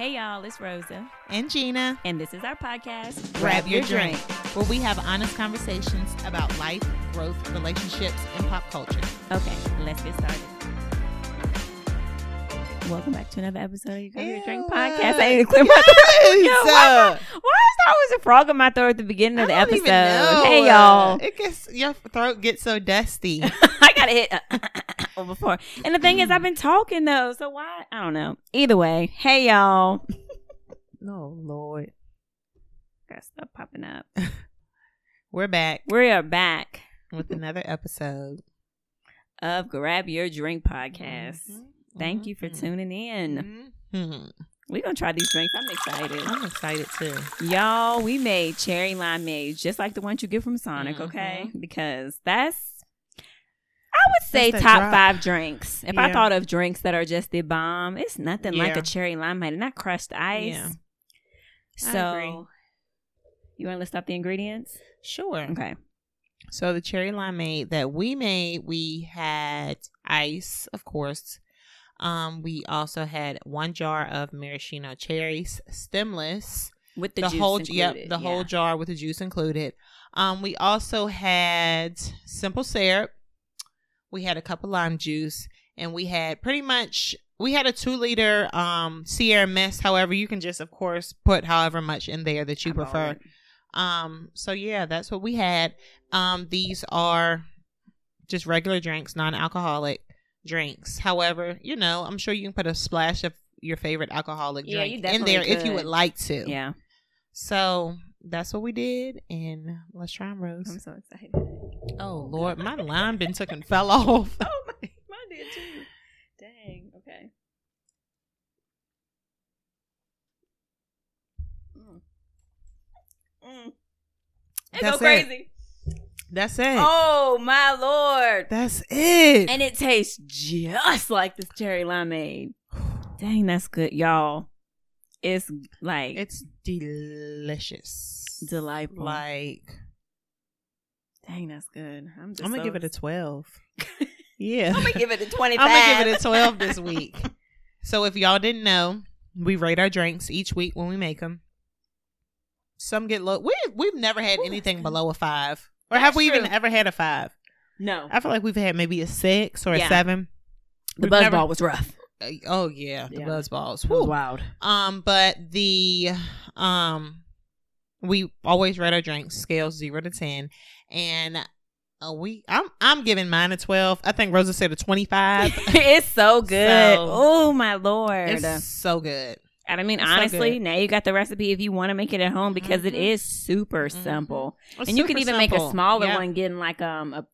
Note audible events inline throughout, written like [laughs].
Hey y'all, it's Rosa, and Gina. and this is our podcast. Grab your drink, where we have honest conversations about life, growth, relationships, and pop culture. Okay, let's get started. Welcome back to another episode of your Grab Your Drink podcast. uh, I need to clear my throat. Yo, why, [laughs] why is there always a frog in my throat at the beginning of the episode? Hey y'all, it gets your throat gets so dusty. [laughs] I gotta hit uh, before. And the thing is, I've been talking though, so why? I don't know. Either way, hey y'all. [laughs] oh Lord, Got stuff popping up. [laughs] we're back We are back with another episode. of Grab Your Drink podcast. Mhm, Thank you for mhm, tuning in. mhm. We're gonna try these drinks. I'm excited. I'm excited too. Y'all, we made cherry limeade just like the ones you get from Sonic, Mhm. okay? Because that's I would say top drop. five drinks. If I thought of drinks that are just the bomb, it's nothing like a cherry limeade and not crushed ice. Yeah. So you wanna list off the ingredients? Sure. Okay. So the cherry limeade that we made, we had ice, of course. Um, we also had one jar of maraschino cherries, stemless. With the, The, juice whole included. yep, the whole jar with the juice included. Um, we also had simple syrup. We had a cup of lime juice, and we had pretty much we had a two liter um Sierra Mist. However, you can just of course put however much in there that you Eyeball prefer. Um, so yeah, that's what we had. Um, these are just regular drinks, non-alcoholic drinks. However, you know, I'm sure you can put a splash of your favorite alcoholic Yeah, drink in there if you would like to. Yeah. So that's what we did, and let's try 'em, Rose. I'm so excited. Oh Lord, my lime been took and fell [laughs] off. [laughs] Oh my, mine did too. Dang. Okay. Mm. Mm. It That's go it. crazy. That's it. Oh my lord! That's it. And it tastes just like this cherry limeade. Dang, that's good, y'all. It's like it's delicious. delightful. Like Dang, that's good. I'm just I'm gonna so give it a twelve. [laughs] Yeah. I'm gonna give it a [laughs] twenty-five. I'm gonna give it a 12 this week. So if y'all didn't know, we rate our drinks each week when we make them. Some get low. We we've never had Ooh, anything below a five, or That's have we even ever had a five? no, I feel like we've had maybe a six or a seven. the We've buzz never- ball was rough. Uh, Oh yeah, the Yeah. buzz balls. It was wild. Um, but the um, we always rate our drinks scale zero to ten, and uh, we I'm I'm giving mine a twelve. I think Rosa said a twenty five. [laughs] it's so good. So- oh my lord! it's so good. and I mean, it's so honestly, good. now you got the recipe if you want to make it at home because it Mhm. is super Mhm. simple, It's and you can even make a smaller Yep. one, getting like um a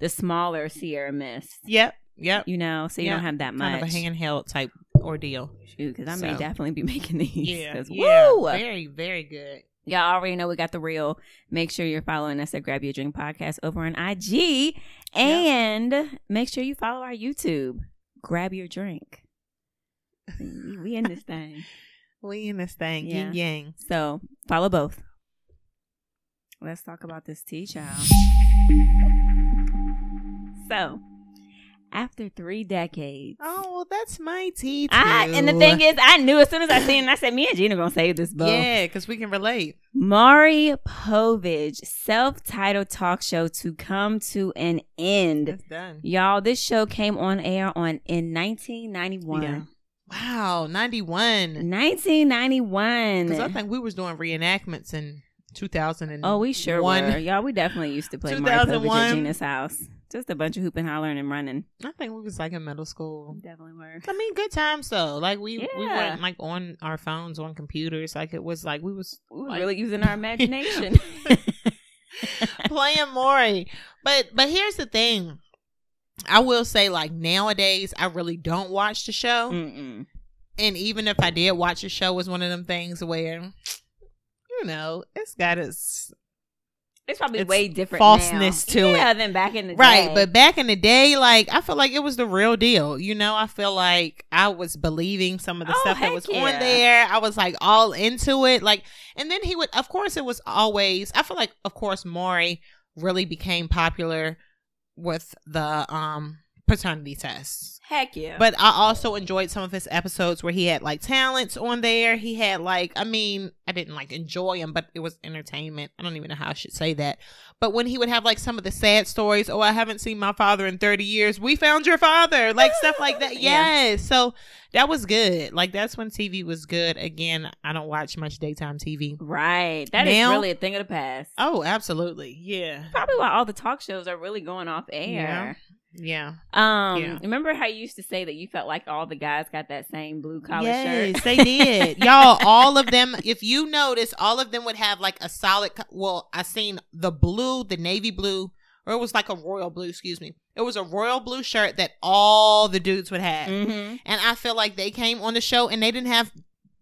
the smaller Sierra Mist. Yep, yep. You know, so you Yeah, don't have that much Kind of a handheld type ordeal. because I may definitely be [laughs] making these. Yeah, yeah. woo! Very, very good. Y'all already know we got the real. Make sure you're following us at Grab Your Drink Podcast over on IG. And make sure you follow our YouTube. Grab Your Drink. We we in this [laughs] thing. We in this thing, Yeah. yin yang. So follow both. Let's talk about this tea, child. So, after three decades, Oh, well, that's my tea too. I and the thing is, I knew as soon as I seen it, I said, "Me and Gina gonna save this both." yeah, because we can relate. Maury Povich self-titled talk show to come to an end. It's done. Y'all, this show came on air on in 1991. Yeah. Wow, ninety one. 1991. Because I think we was doing reenactments in two thousand oh, we sure were. Y'all, we definitely used to play Maury Povich at [laughs] Gina's house. Just a bunch of hooping, hollering, and running. I think we was like in middle school. Definitely were. I mean, good times though. Like we we weren't like on our phones on computers. Like it was like we was We was like, really using our imagination. [laughs] [laughs] playing Maury. But but here's the thing. I will say like nowadays I really don't watch the show. Mm-mm. And even if I did watch the show, it was one of them things where you know, it's got its It's probably It's way different falseness now. to yeah, it. than back in the right. day. But back in the day, like I feel like it was the real deal. You know, I feel like I was believing some of the Oh, stuff that was yeah. on there. I was like all into it. Like and then he would of course it was always I feel like of course Maury really became popular with the um paternity tests. Heck yeah. But I also enjoyed some of his episodes where he had like talents on there. He had like, I mean, I didn't like enjoy him, but it was entertainment. I don't even know how I should say that. But when he would have like some of the sad stories, oh, I haven't seen my father in 30 years. We found your father, like stuff like that. [laughs] Yeah. Yes. So that was good. Like that's when TV was good. Again, I don't watch much daytime TV. right. That is Now- really a thing of the past. Oh, absolutely. Yeah. Probably why all the talk shows are really going off air. Yeah. Um, Yeah. remember how you used to say that you felt like all the guys got that same blue collar Yes, shirt? they did. [laughs] Y'all, all of them, if you notice, all of them would have like a solid, co- well, I seen the blue, the navy blue, or it was like a royal blue, excuse me. It was a royal blue shirt that all the dudes would have. mm-hmm. And I feel like they came on the show and they didn't have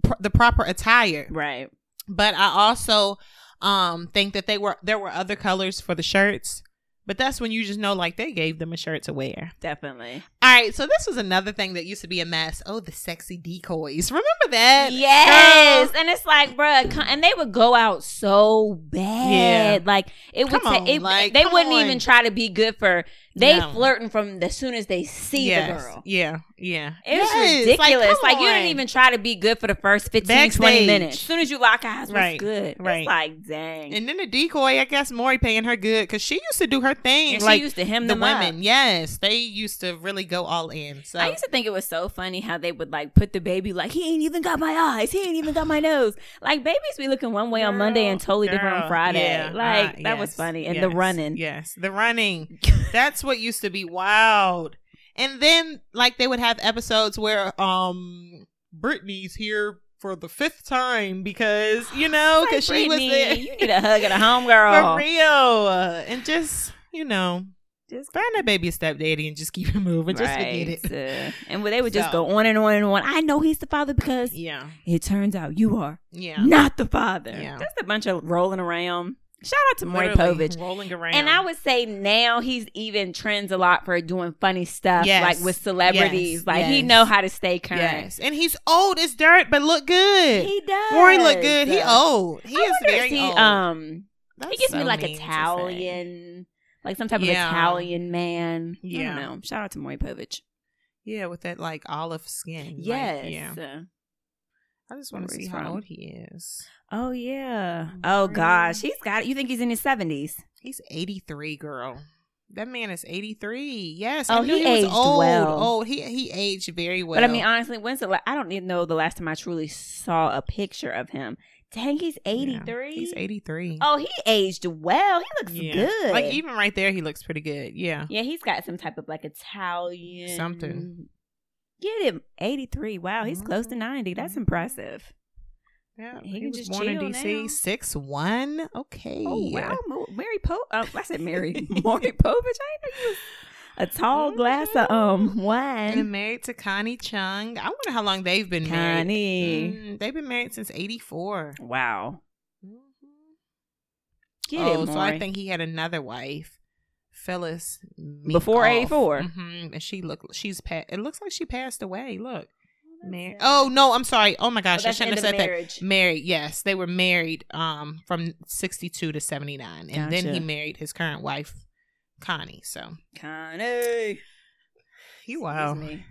pr- the proper attire. Right. But I also um think that they were there were other colors for the shirts. But that's when you just know like they gave them a shirt to wear. Definitely. All right, so this was another thing that used to be a mess. Oh, the sexy decoys. Remember that? Yes, Girl. and it's like, bruh, and they would go out so bad. Yeah. Like it would. Come ta- on, it, like, they wouldn't on. even try to be good for. They No. flirting from the soon as they see Yes. the girl. Yeah, yeah. It's Yes, ridiculous. come Like, you didn't even try to be good for the first 15, 20 minutes. As soon as you lock eyes, what's Right, good? right. It's like, dang. And then the decoy, I guess Maury paying her good because she used to do her thing. And she like used to hem the them up. women, yes, they used to really go all in. So I used to think it was so funny how they would like put the baby like he ain't even got my eyes, he ain't even got my nose. Like babies be looking one way on Monday and totally different on Friday. yeah, like uh, that was funny. And the running. Yes, the running. [laughs] That's what used to be wild. And then like they would have episodes where um Brittany's here for the fifth time because you [sighs] know Like, because she was there You need a hug and a homegirl. [laughs] for real and just you know Just find that baby a stepdaddy and just keep it moving. Just forget it. Right. Uh, and they would just go on and on and on. I know he's the father because Yeah, it turns out you are yeah. not the father. Yeah. Just a bunch of rolling around. Shout out to Maury Povich. rolling around. And I would say now he's even trends a lot for doing funny stuff, Yes. like with celebrities. Yes. Like he know how to stay current. yes, and he's old as dirt, but look good. He does. Maury look good. He old. He I is very he, old. Um, That's he gives me like mean to say. Italian, like some type Yeah. of Italian man. I Yeah. don't know. Shout out to Maury Povich. Yeah, with that like olive skin. Like, Yes. yeah. I just want to see how from. old he is. oh yeah. Mm, oh gosh, he's got it. You think he's in his seventies? He's 83, girl. That man is 83. Yes. Oh, I he he, was aged old. well. Old. He he aged very well. But I mean, honestly, when's the? La- I don't even know the last time I truly saw a picture of him. Dang, he's eighty Yeah. He's 83. Oh, he aged well. He looks yeah. good. Like even right there, he looks pretty good. Yeah. yeah, he's got some type of like Italian Something. Get him eighty three. Wow, he's close to Mhm. ninety. That's Mhm. impressive. Yeah. He He, can was just born in DC. now. Six one. Okay. Oh wow, Mo- Mary Po. Uh, I said Mary [laughs] [laughs] Maury Povich. I know you a tall glass of um wine. And married to Connie Chung. I wonder how long they've been married. Connie. Mm, they've been married since 84. Wow. Get oh, it, so I think he had another wife, Phyllis. Before Minkoff. 84? Mhm, and she look. She's pa- It looks like she passed away. Look, Mar- oh no, I'm sorry. Oh my Oh, gosh, I shouldn't have said marriage. that. Married, yes, they were married um from 62 to 79, and then he married his current wife, Connie. So Connie. you wow. Excuse me.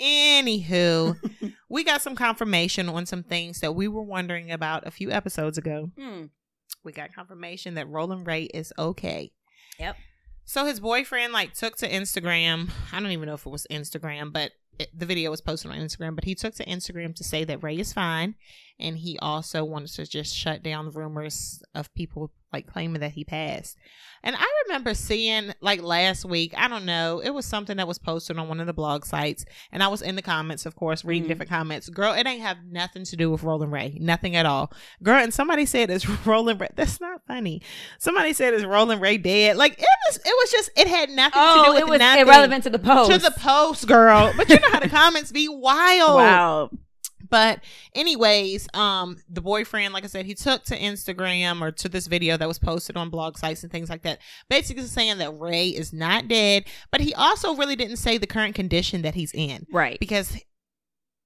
Anywho, [laughs] we got some confirmation on some things that we were wondering about a few episodes ago. Hmm. we got confirmation that Rolling Ray is okay. Yep. So his boyfriend like took to Instagram. I don't even know if it was Instagram, but it, the video was posted on Instagram. But he took to Instagram to say that Ray is fine, and he also wanted to just shut down the rumors of people like claiming that he passed. And I remember seeing like last week. I don't know. It was something that was posted on one of the blog sites, and I was in the comments, of course, reading Mhm. different comments. Girl, it ain't have nothing to do with Rolling Ray, nothing at all. Girl, and somebody said it's [laughs] Rolling Ray. That's not funny. Somebody said it's Rolling Ray dead. Like it was. It was just. It had nothing to do Oh, with it was nothing. irrelevant to the post. to the post, girl. But you know how the comments be [laughs] wild. Wow. But anyways, um, the boyfriend, like I said, he took to Instagram or to this video that was posted on blog sites and things like that, basically saying that Ray is not dead. But he also really didn't say the current condition that he's in Right. because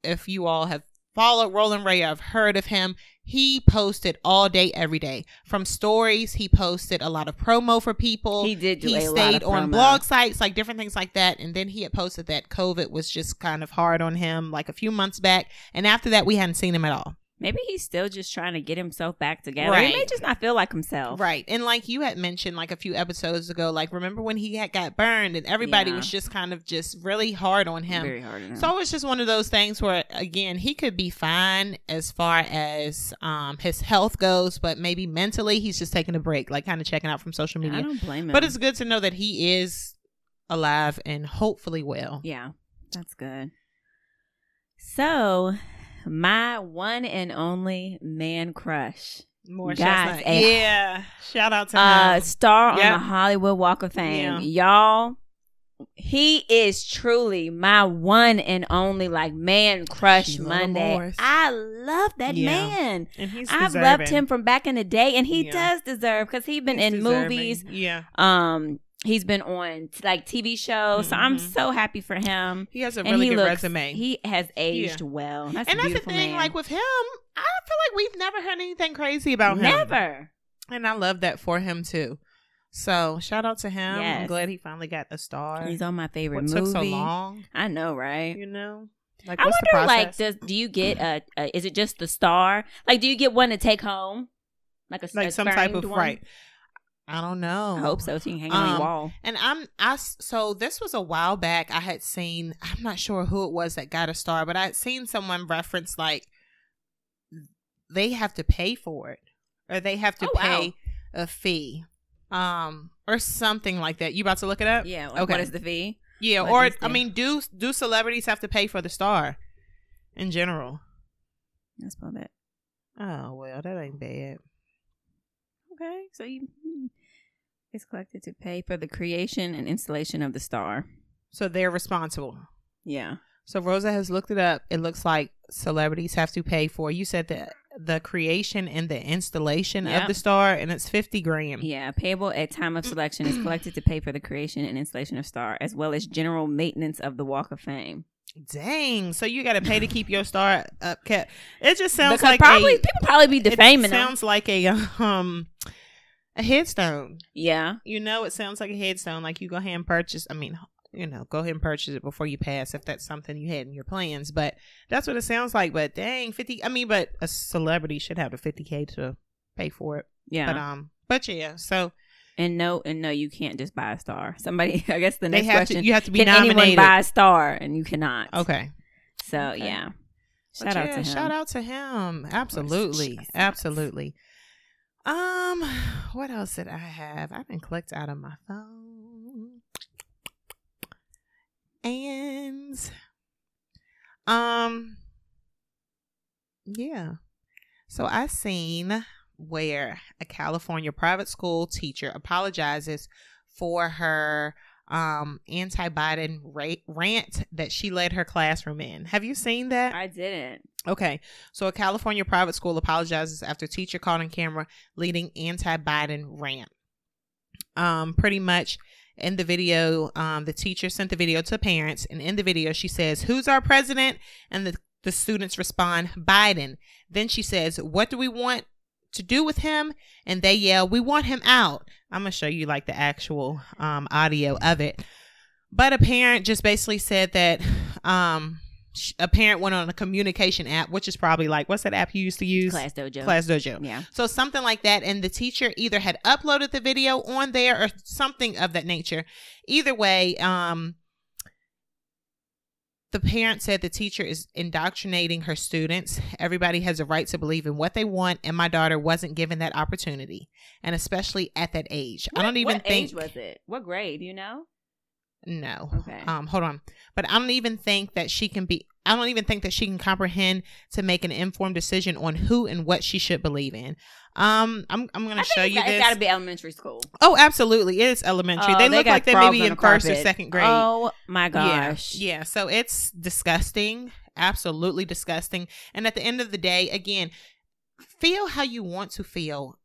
if you all have followed Rolling Ray, I've heard of him. He posted all day, every day. From stories, he posted a lot of promo for people. He did do he a lot stayed on blog sites, like different things like that. And then he had posted that COVID was just kind of hard on him like a few months back. And after that, we hadn't seen him at all. Maybe he's still just trying to get himself back together. He may just not feel like himself. Right. And like you had mentioned like a few episodes ago, like remember when he had got burned and everybody Yeah. was just kind of just really hard on him. Very hard. on him. So it's just one of those things where again he could be fine as far as um his health goes, but maybe mentally he's just taking a break, like kind of checking out from social media. I don't blame him. But it's good to know that he is alive and hopefully well. yeah, that's good. So, my one and only man crush, More Guys, a- yeah. Shout out to uh, him. star on the Hollywood Walk of Fame, Yeah. y'all. He is truly my one and only like man crush Sheila Monday. I love that Yeah. man. And he's I've deserving. loved him from back in the day, and he Yeah. does deserve because he's been He's in deserving. movies. Yeah. Um, he's been on like TV shows, so I'm Mhm. so happy for him. He has a really good looks, resume. He has aged well. That's and that's the thing, man. like with him, I feel like we've never heard anything crazy about him. never. And I love that for him too. So shout out to him. I'm glad he finally got a star. He's on my favorite what movie. took so long? I know, right? You know? Like I wonder, like, does do you get a, a? Is it just the star? Like, do you get one to take home? Like a like some type of one? right. I don't know. I hope so. So you can hang on your Um, wall. And I'm I so this was a while back. I had seen I'm not sure who it was that got a star, but I had seen someone reference like they have to pay for it or they have to Oh, wow. pay a fee, um, or something like that. You about to look it up? Yeah. Like, okay. What is the fee? Yeah, What or is I the- mean, do do celebrities have to pay for the star in general? That's about it. Oh well, that ain't bad. Okay. So you. It's collected to pay for the creation and installation of the star. So they're responsible. Yeah. So Rosa has looked it up. It looks like celebrities have to pay for. You said the the creation and the installation Yep. of the star, and it's fifty grand. Yeah, payable at time of selection is collected to pay for the creation and installation of star, as well as general maintenance of the Walk of Fame. Dang! So you got to pay to keep your star up kept. It just sounds because like probably a, people probably be defaming It them. sounds like a um a headstone. Yeah, You know, it sounds like a headstone. Like you go ahead and purchase. I mean, you know, go ahead and purchase it before you pass if that's something you had in your plans. But that's what it sounds like. But dang, fifty. I mean, but a celebrity should have the fifty k to pay for it. yeah. But um, but yeah. So and no, and no, you can't just buy a star. Somebody, [laughs] I guess the next have question: to. You have to be Can anyone buy a star? And you cannot. okay. So Okay. yeah, But shout out yeah, to him. Shout out to him. Absolutely. Absolutely. Um, [sighs] what else did I have? I didn't clicked out of my phone. And um yeah. So I seen where a California private school teacher apologizes for her um anti-Biden ra- rant that she led her classroom in. Have you seen that? I didn't. Okay. So a California private school apologizes after teacher caught on camera leading anti-Biden rant. Um, pretty much in the video, um, the teacher sent the video to parents, and in the video she says, "Who's our president?" and the the students respond, "Biden." Then she says, "What do we want to do with him?" And they yell, "We want him out." I'm gonna show you like the actual um audio of it. But a parent just basically said that um a parent went on a communication app, which is probably like what's that app you used to use? Class Dojo. Class Dojo. Yeah. So something like that, and the teacher either had uploaded the video on there or something of that nature. Either way, um, the parent said the teacher is indoctrinating her students. Everybody has a right to believe in what they want, and my daughter wasn't given that opportunity, and especially at that age. I don't even what think age was it? What grade? You know? no. Okay. Um, hold on. But I don't even think that she can be I don't even think that she can comprehend to make an informed decision on who and what she should believe in. Um, I'm I'm gonna show you it's, this. got to be elementary school. oh, absolutely. It is elementary. Oh, they look like they may be in first or second grade. Oh my Yeah, gosh. yeah. So it's disgusting. Absolutely disgusting. And at the end of the day, again, feel how you want to feel.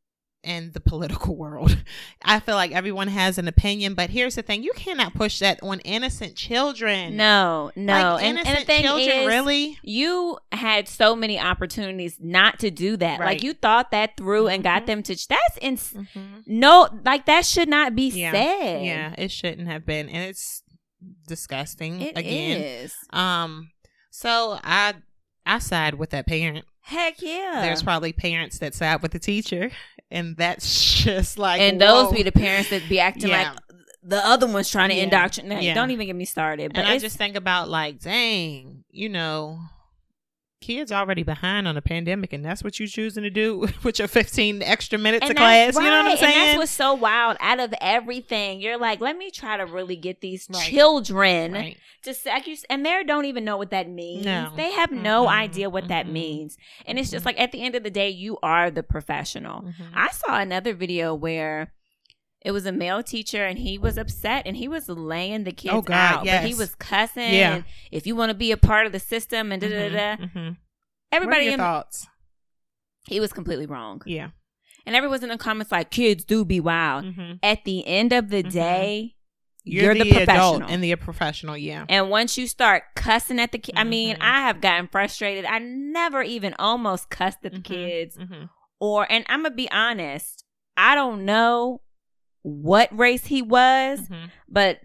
In the political [laughs] world. I feel like everyone has an opinion, but here's the thing: you cannot push that on innocent children. No, no. Like, and, innocent and the thing children, is, really? you had so many opportunities not to do that. Right. Like you thought that through and got Mhm. them to. That's ins- no, like that should not be Yeah. said. Yeah, it shouldn't have been, and it's disgusting. it again, is. um. So I I side with that parent. Heck yeah. There's probably parents that side with the teacher, and that's [laughs] just like and those whoa. be the parents that be acting Yeah. like the other one's trying to Yeah. indoctrinate. Yeah. Don't even get me started. But and I just think about like, dang, you know, kids already behind on the pandemic, and that's what you choosing to do [laughs] with your 15 extra minutes of class. that's You know what I'm saying? And that's what's so wild. Out of everything, you're like, let me try to really get these Right. children right. to like you, and they don't even know what that means. No. They have no Mhm. idea what that Mhm. means. And it's just like at the end of the day, you are the professional. Mhm. I saw another video where it was a male teacher and he was upset and he was laying the kids Oh, God, out. But he was cussing. Yeah. and if you want to be a part of the system and da da da. Mhm. Mhm. Everybody what are your in thoughts? he was completely wrong. Yeah. And everyone's in the comments like kids do be wild. Mhm. At the end of the Mhm. day, You're, you're, the, the, professional. adult and the professional. Yeah. And once you start cussing at the kids, I mean, Mhm. I have gotten frustrated. I never even almost cussed at the Mhm. kids. Mhm. Or, and I'm going to be honest, I don't know what race he was, Mhm. but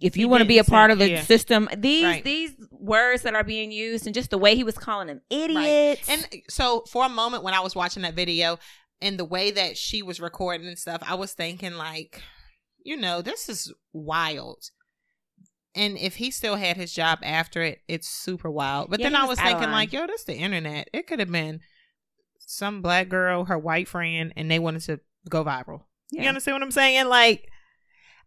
if you want to be a part say- of the yeah. system, these Right. these words that are being used and just the way he was calling them idiots. And so for a moment when I was watching that video and the way that she was recording and stuff, I was thinking like, you know, this is wild. And if he still had his job after it, it's super wild. But Yeah, then he I was was thinking like, yo, this the internet. It could have been some black girl, her white friend, and they wanted to go viral. You Yeah. understand what I'm saying? Like,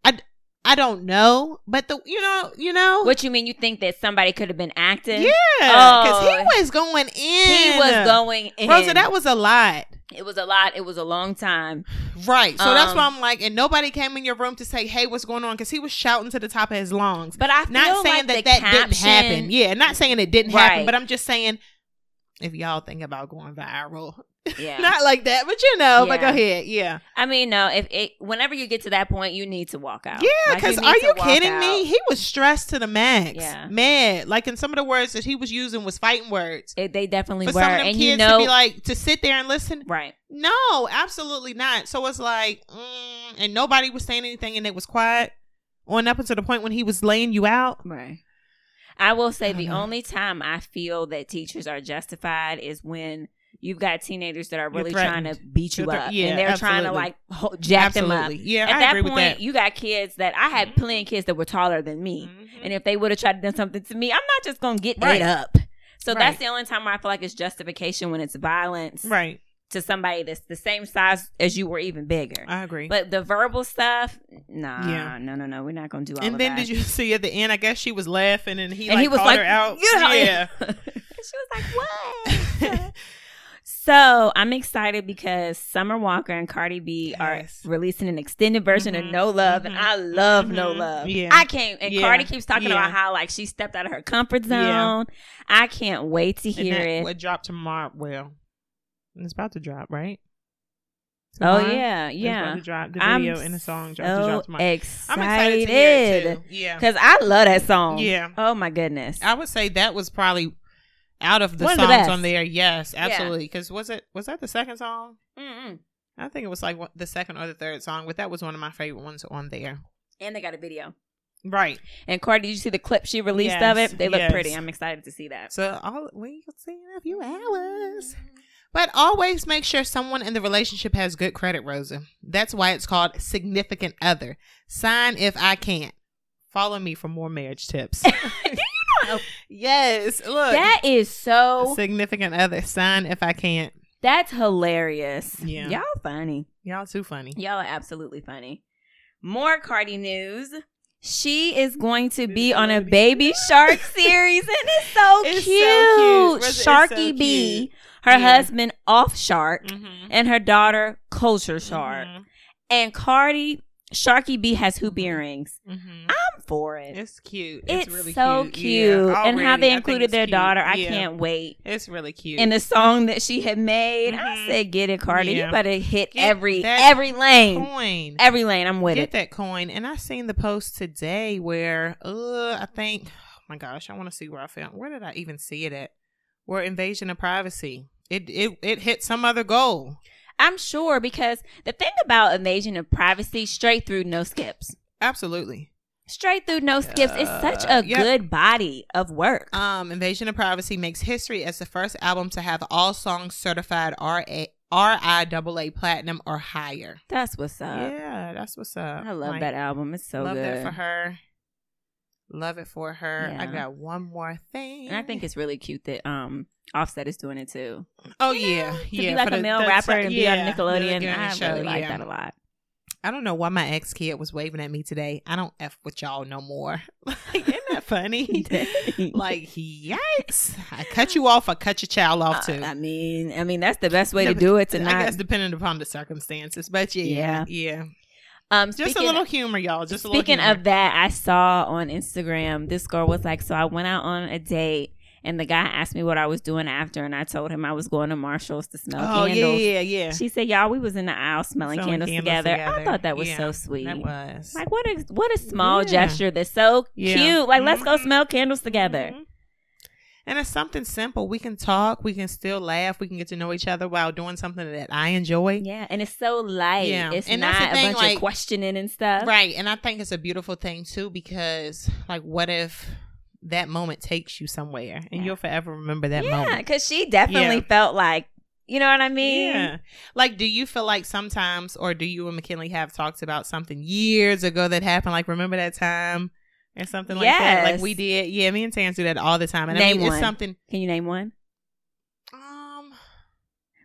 I, I don't know, but the you know you know what you mean? You think that somebody could have been acting? yeah, because Oh. he was going in. He was going in. Rosa, that was a lot. it was a lot. It was a long time. Right. So that's Um, why I'm like, and nobody came in your room to say, hey, what's going on? Because he was shouting to the top of his lungs. But I feel Not saying like that that caption, didn't happen. Yeah, not saying it didn't happen, but I'm just saying, if y'all think about going viral, Yeah. not like that, but you know, but go ahead. Yeah. I mean, no. If it, whenever you get to that point, you need to walk out. Yeah, because need are you kidding out. me? He was stressed to the max. Yeah. Mad. Like, in some of the words that he was using was fighting words. It, they definitely For were, some of them and kids you know, to be like, to sit there and listen, right? No, absolutely not. So it's like, mm, and nobody was saying anything, and it was quiet on up until the point when he was laying you out. Right. I will say I the know. only time I feel that teachers are justified is when you've got teenagers that are really trying to beat you up, yeah, and they're trying to like ho- jack them up. Yeah, At I that agree point, with that. you got kids that I had plenty of kids that were taller than me, Mhm. and if they would have tried to do something to me, I'm not just gonna get Right. up. So Right. that's the only time where I feel like it's justification when it's violence right, to somebody that's the same size as you or even bigger. I agree. But the verbal stuff, nah, Yeah. no, no, no, we're not gonna do all that. and then that. did you [laughs] see at the end? I guess she was laughing, and he and like he was called like, her out. "You know," yeah. [laughs] she was like, "What?" [laughs] so I'm excited because Summer Walker and Cardi B Yes. are releasing an extended version of Mhm, No Love, and mhm, I love No mhm, Love. yeah. I can't. And Yeah, Cardi keeps talking yeah. about how like she stepped out of her comfort zone. Yeah. I can't wait to And hear it. would drop tomorrow. Well, it's about to drop, right? Oh Tomorrow? yeah, It's yeah. about to drop. The I'm video and the song drop, to so drop tomorrow. excited. I'm excited to hear it too. Yeah. Because I love that song. Yeah. Oh my goodness. I would say that was probably out of the One of the songs on there. Yes, absolutely. Because was it was that the second song? Mm-mm. I think it was like the second or the third song, but that was one of my favorite ones on there. And they got a video. Right. And Cardi, did you see the clip she released Yes, of it? They look yes. pretty. I'm excited to see that. So all we can see in a few hours. Mm-hmm. But always make sure someone in the relationship has good credit, Rosa. That's why it's called significant other. Sign if I can't. Follow me for more marriage tips. [laughs] yes. Look. That is so. significant other. Sign if I can't. That's hilarious. Yeah. Y'all funny. Y'all too funny. Y'all are absolutely funny. More Cardi news. She is going to be on a Baby Shark [laughs] series, and it's so It's so cute. cute. Rosa, it's so Sharky B, cute. her Yeah. husband Off Shark, Mm-hmm. and her daughter Kulture Shark. And Cardi, Sharky B has hoop Mhm. earrings. Mhm. I'm for it. It's cute. It's, It's, really so cute. cute, Yeah, and how they included their cute. daughter. I Yeah. can't wait. It's really cute. In the song that she had made, I Mhm. said, "Get it, Cardi. Yeah. You better hit Get every every lane, coin. every lane. I'm with Get it." Get that coin. And I seen the post today where, uh, I think, oh my gosh, I want to see where I found. Where did I even see it at? Where invasion of privacy. It it it hit some other goal. I'm sure because the thing about invasion of privacy, straight through, no skips. Absolutely. Straight through, no skips. It's such Uh, a yep. good body of work. Um, Invasion of Privacy makes history as the first album to have all songs certified RA RIAA platinum or higher. That's what's up. yeah, that's what's up. I love Like, that album. It's so love good. that for her. Love it for her. I got one more thing. And I think it's really cute that um Offset is doing it too. Oh You yeah, know, to yeah. be like for a the- male the- rapper and be on yeah, Nickelodeon. the I show, really like yeah. that a lot. I don't know why my ex kid was waving at me today. I don't f with y'all no more. [laughs] like, isn't that funny? [laughs] like, yikes! I cut you off. I cut your child off too. Uh, I mean, I mean that's the best way No, to do it to I not. guess depending upon the circumstances, but yeah, yeah. Um, Just a little humor, y'all. Just a little Speaking of that, I saw on Instagram this girl was like, so I went out on a date and the guy asked me what I was doing after, and I told him I was going to Marshalls to smell oh yeah, candles. yeah, yeah. She said, "Y'all, we was in the aisle smelling candles, candles together. I thought that was Yeah, so sweet. That was Like what a what a small Yeah. gesture that's so Yeah. cute. Like let's go Mhm. smell candles together. Mhm. And it's something simple. We can talk. We can still laugh. We can get to know each other while doing something that I enjoy. Yeah, and it's so light. Yeah. It's And not thing, a bunch like- of questioning and stuff. Right. And I think it's a beautiful thing too because, like, what if that moment takes you somewhere and Yeah. you'll forever remember that yeah, moment? because she definitely Yeah. felt like, you know what I mean? Yeah. Like, do you feel like sometimes, or do you and McKinley have talked about something years ago that happened? Like, remember that time or something like that? Like we did. Yeah, me and Terrence do that all the time. And I Name mean, one. it's something. Can you name one Um,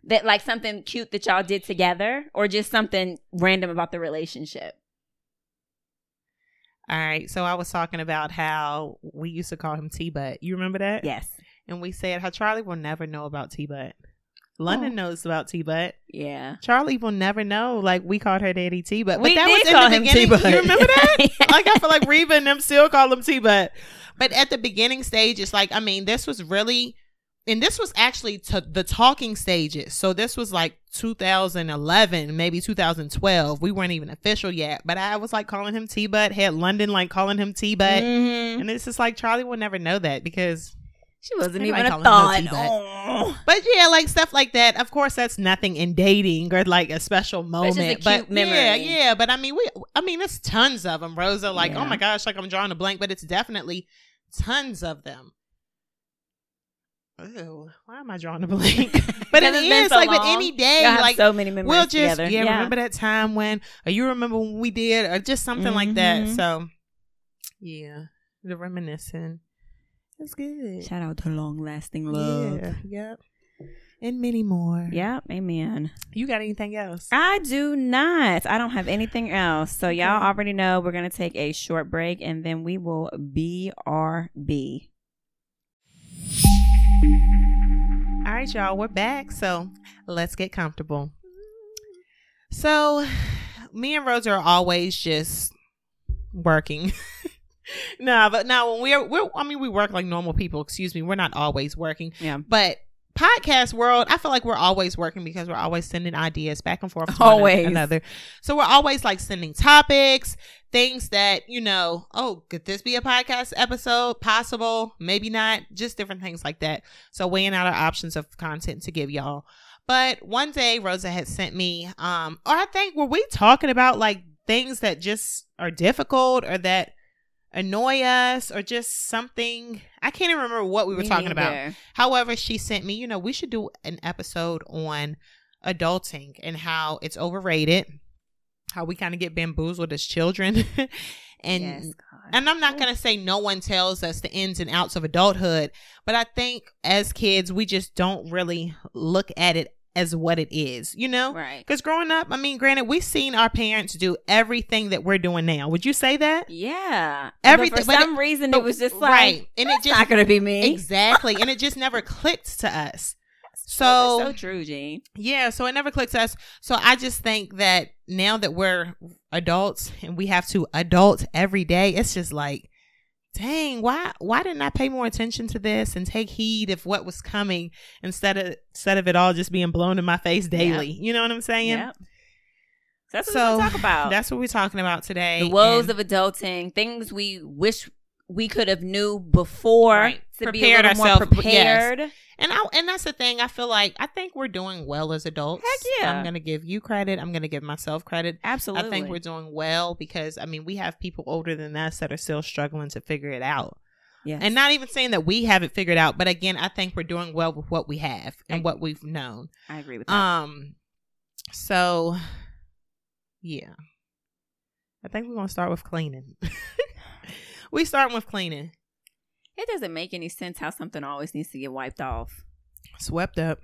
that like something cute that y'all did together, or just something random about the relationship? all right. So I was talking about how we used to call him T Butt. You remember that? Yes. And we said how Charlie will never know about T Butt. London Oh. knows about T Butt. Yeah. Charlie will never know. Like we called her Daddy T Butt. But we that was in the him beginning. T-Butt. You remember that? [laughs] like I feel like Reba and them still call him T Butt. But at the beginning stages, like I mean, this was really and this was actually the talking stages. So this was like 2011, maybe 2012. We weren't even official yet, but I was like calling him T Butt. Had London like calling him T Butt, Mhm. and it's just like Charlie will never know that because She wasn't Anybody even a call him no thought. Oh. but yeah, like stuff like that. Of course, that's nothing in dating or like a special just a moment. cute but memory. yeah, yeah. But I mean, we, I mean, it's tons of them. Rosa, like, Yeah. oh my gosh, like I'm drawing a blank, but it's definitely tons of them. Ew, why am I drawing a blank? [laughs] but it Because it's been is so like with long. any day, Y'all have like so many memories we'll just together. yeah, remember that time when, or you remember when we did, or just something like that. Mhm. So yeah, the reminiscing. It's good. Shout out to long lasting love. Yeah, yep. And many more. Yep, amen. You got anything else? I do not. I don't have anything else. So y'all already know we're gonna take a short break and then we will BRB. All right, y'all, we're back. So let's get comfortable. So, me and Rosa are always just working. [laughs] nah, but now when we're, we're, I mean, we work like normal people. Excuse me, we're not always working. Yeah. But podcast world, I feel like we're always working because we're always sending ideas back and forth. to one Always. another. So we're always like sending topics, things that you know. Oh, could this be a podcast episode? Possible, maybe not. Just different things like that. So weighing out our options of content to give y'all. But one day Rosa had sent me, um, or I think were we talking about like things that just are difficult or that annoy us or just something. I can't even remember what we were Me talking about. However, she sent me, you know, we should do an episode on adulting and how it's overrated, how we kind of get bamboozled as children. [laughs] and yes, and I'm not going to say no one tells us the ins and outs of adulthood, but I think as kids, we just don't really look at it as what it is, you know? right. Because growing up, I mean, granted, we've seen our parents do everything that we're doing now. Would you say that? Yeah. Everything- But but for it- some reason, but- it was just like, right. And it it's just not gonna be me. exactly and it just never [laughs] clicked to us So, so true, Gene. yeah, so it never clicks to us. So I just think that now that we're adults and we have to adult every day, it's just like, dang, why why didn't I pay more attention to this and take heed of what was coming instead of instead of it all just being blown in my face daily? You know what I'm saying? Yep. So that's what So, we're talk about. That's what we're talking about today. the woes and- of adulting, things we wish we could have knew before Right. to be a Prepared little more ourselves, yes. prepared. And I and that's the thing. I feel like I think we're doing well as adults. Heck yeah. I'm gonna give you credit. I'm gonna give myself credit. Absolutely. I think we're doing well because I mean we have people older than us that are still struggling to figure it out. yes. And not even saying that we have it figured out, but again, I think we're doing well with what we have and what we've known. I agree with that. Um so yeah. I think we're gonna start with cleaning. [laughs] we starting with cleaning. it doesn't make any sense how something always needs to get wiped off Swept up.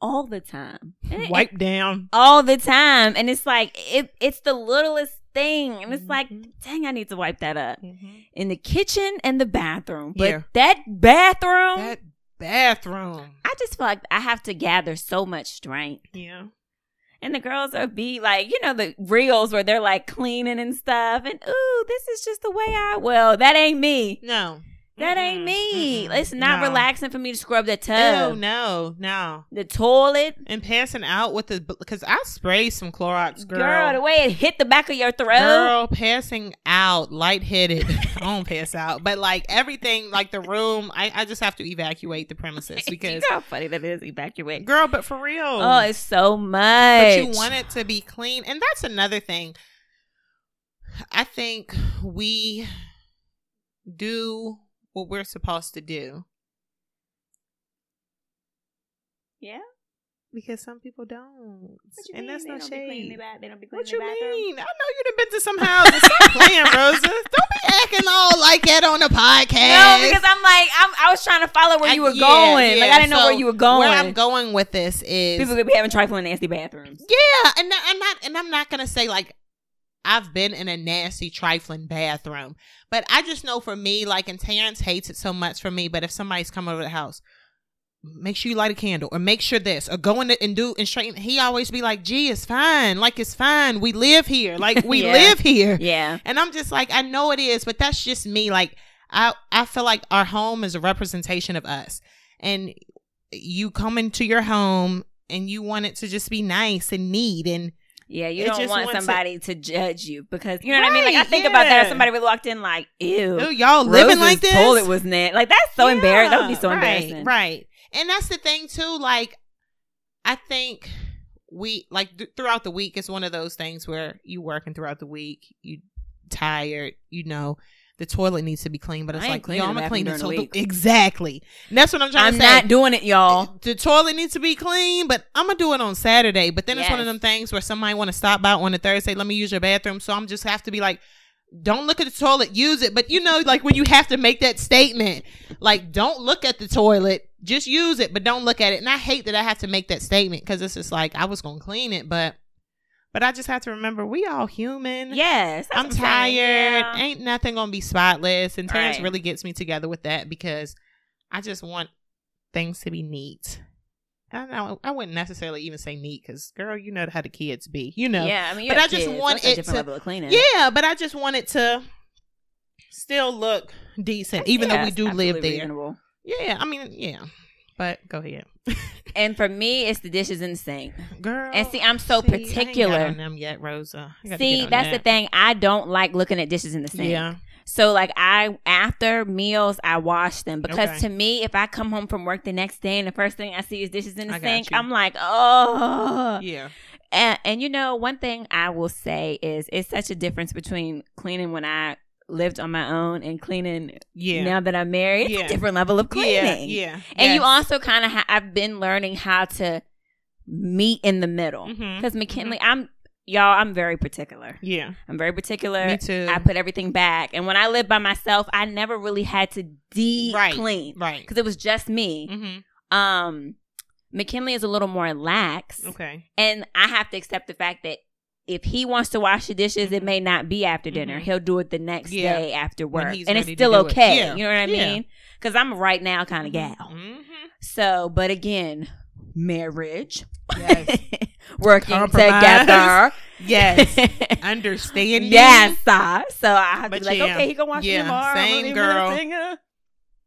all the time. And it- Wiped down. all the time. And it's like it it's the littlest thing. And it's like, Mhm. dang, I need to wipe that up. Mhm. In the kitchen and the bathroom. But Yeah. that bathroom That bathroom. I just feel like I have to gather so much strength. Yeah. And the girls are be like, you know, the reels where they're like cleaning and stuff. And ooh, this is just the way I well, that ain't me. No. That ain't Mm-mm, me. mm-mm, It's not no. relaxing for me to scrub the No, tub. no, no. The toilet. And passing out with the because I sprayed some Clorox, girl. Girl. the way it hit the back of your throat. Girl, passing out, lightheaded. [laughs] I don't pass out, but like everything, like the room, I, I just have to evacuate the premises [laughs] you because, know how funny that is, evacuate. girl, but for real. Oh, it's so much. but you want it to be clean, and that's another thing. I think we do what we're supposed to do Yeah. because some people don't, and mean? that's they no don't be cleaning shade. bath- They don't be cleaning What you bathroom? mean? I know you've been to some houses. Stop playing, [laughs] Rosa. Don't be acting all like that on the podcast. No, because I'm like, I'm, I was trying to follow where I- you were uh, yeah, going. like. I didn't know where you were going. Where I'm going with this is People could be having trifling nasty bathrooms. yeah, and I'm not, and I'm not gonna say like I've been in a nasty trifling bathroom, but I just know for me, like, and Terrence hates it so much for me. But if somebody's come over the house, make sure you light a candle, or make sure this, or go in and do and straighten. He always be like, "Gee, it's fine. Like it's fine. We live here. [laughs] Like we Yeah. live here." Yeah. And I'm just like, I know it is, but that's just me. Like, I I feel like our home is a representation of us. And you come into your home and you want it to just be nice and neat and Yeah, you It don't want wants to- somebody to, judge you because you know what I mean. Like I Right, think about that if somebody would walked in like, ew, oh, y'all living like this. Toilet was net. Like that's so embarrassing. That would be so right, embarrassing. Right. And that's the thing too. Like, I think we like th- throughout the week it's one of those things where you working throughout the week, you tired, you know. The toilet needs to be clean, but it's I like, yo, I'm gonna clean the toilet. Exactly. And that's what I'm trying I'm to say. not doing it, y'all. the toilet needs to be clean, but I'm gonna do it on Saturday. But then it's one of them things where somebody want to stop by on a Thursday. Let me use your bathroom, so I'm just have to be like, don't look at the toilet, use it. But you know, like when you have to make that statement, like don't look at the toilet, just use it, but don't look at it. And I hate that I have to make that statement because it's just like I was gonna clean it, but but I just have to remember we all human. Yes, I'm tired. Yeah. Ain't nothing gonna be spotless. And Terrence Right. really gets me together with that because I just want things to be neat. I know. I wouldn't necessarily even say neat because, girl, you know how the kids be. You know. Yeah, I mean, But I just kids. want That's a it different to- level of cleaning. Yeah, but I just want it to still look decent, even though we do live there. reasonable. Yeah, I mean, yeah. But go ahead, And for me, it's the dishes in the sink. girl. And see, I'm so see, I particular. on them yet, Rosa. I See, that's the thing. I don't like looking at dishes in the sink. Yeah, So like I after meals I wash them because Okay. to me if I come home from work the next day and the first thing I see is dishes in the I sink. I'm like oh yeah, and, and you know one thing I will say is it's such a difference between cleaning when I lived on my own and cleaning yeah, now that I'm married it's Yeah. a different level of cleaning yeah, yeah. and you also kind of ha- I've been learning how to meet in the middle Mhm, because McKinley I'm y'all I'm very particular Yeah, I'm very particular me too. I put everything back. And when I lived by myself, I never really had to deep Right. clean right. because it was just me. Mm-hmm. Um, McKinley is a little more lax, Okay. and I have to accept the fact that if he wants to wash the dishes, it may not be after dinner. Mhm. He'll do it the next Yeah. day after work, and it's still do it. okay. Yeah. You know what I Yeah. mean? Because I'm a right now kind of gal. Mhm. So, but again, marriage, Yes. [laughs] working Compromise. together. Yes. [laughs] Understanding. yes, uh, so I have to But be like, okay, he gonna watch Yeah, tomorrow. Same girl. him a singer.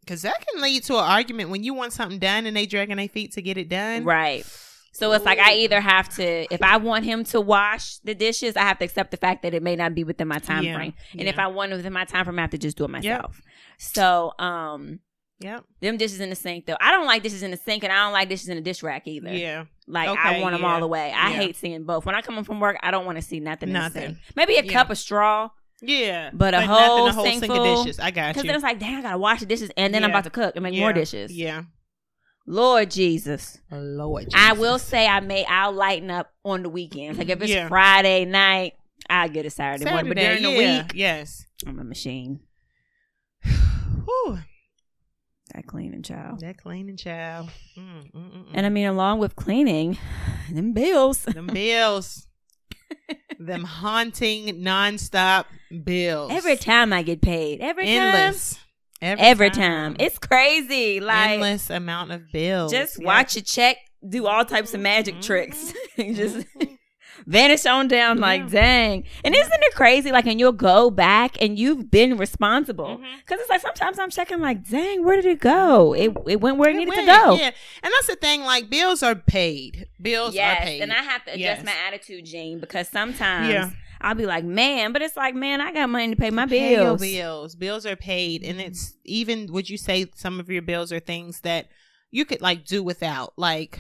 Because that can lead to an argument when you want something done and they dragging their feet to get it done. Right. So it's like I either have to, if I want him to wash the dishes, I have to accept the fact that it may not be within my time Yeah, frame. And yeah. if I want it within my time frame, I have to just do it myself. So, um, Yep. them dishes in the sink though. I don't like dishes in the sink, and I don't like dishes in the dish rack either. Yeah. Like I Okay, want them yeah, all the way. I yeah. hate seeing both. When I come home from work, I don't want to see nothing. In the Nothing. sink. Maybe a Yeah. cup of straw, Yeah. But a nothing, whole a whole sink sink of dishes. I got you. because then it's like, dang, I gotta wash the dishes, and then I'm about to cook and make yeah. more dishes. Yeah. Lord Jesus. Lord. I will say I may I'll lighten up on the weekends. Like if it's Yeah. Friday night, I'll get a Saturday, morning. But during the week, Yes. I'm a machine. [sighs] Whew. That cleaning child. That cleaning child. Mm, mm, mm, mm. And I mean, along with cleaning, [sighs] them bills. [laughs] them bills. them haunting nonstop bills. Every time I get paid, every endless. time, every time, it's crazy. Like endless amount of bills. just Yeah. watch a check do all types of magic Mhm. tricks, [laughs] just Mhm. [laughs] vanish on down. Yeah. Like dang, and isn't it crazy? Like, and you'll go back and you've been responsible. Because it's like sometimes I'm checking, like, dang, where did it go? It it went where it, It needed went, to go. Yeah, and that's the thing. Like bills are paid. Bills Yes, are paid. and I have to adjust Yes. my attitude, Jean, because sometimes Yeah. I'll be like, man, but it's like, man, I got money to pay my Pay your bills. bills. Bills are paid, and it's even. Would you say some of your bills are things that you could like do without, like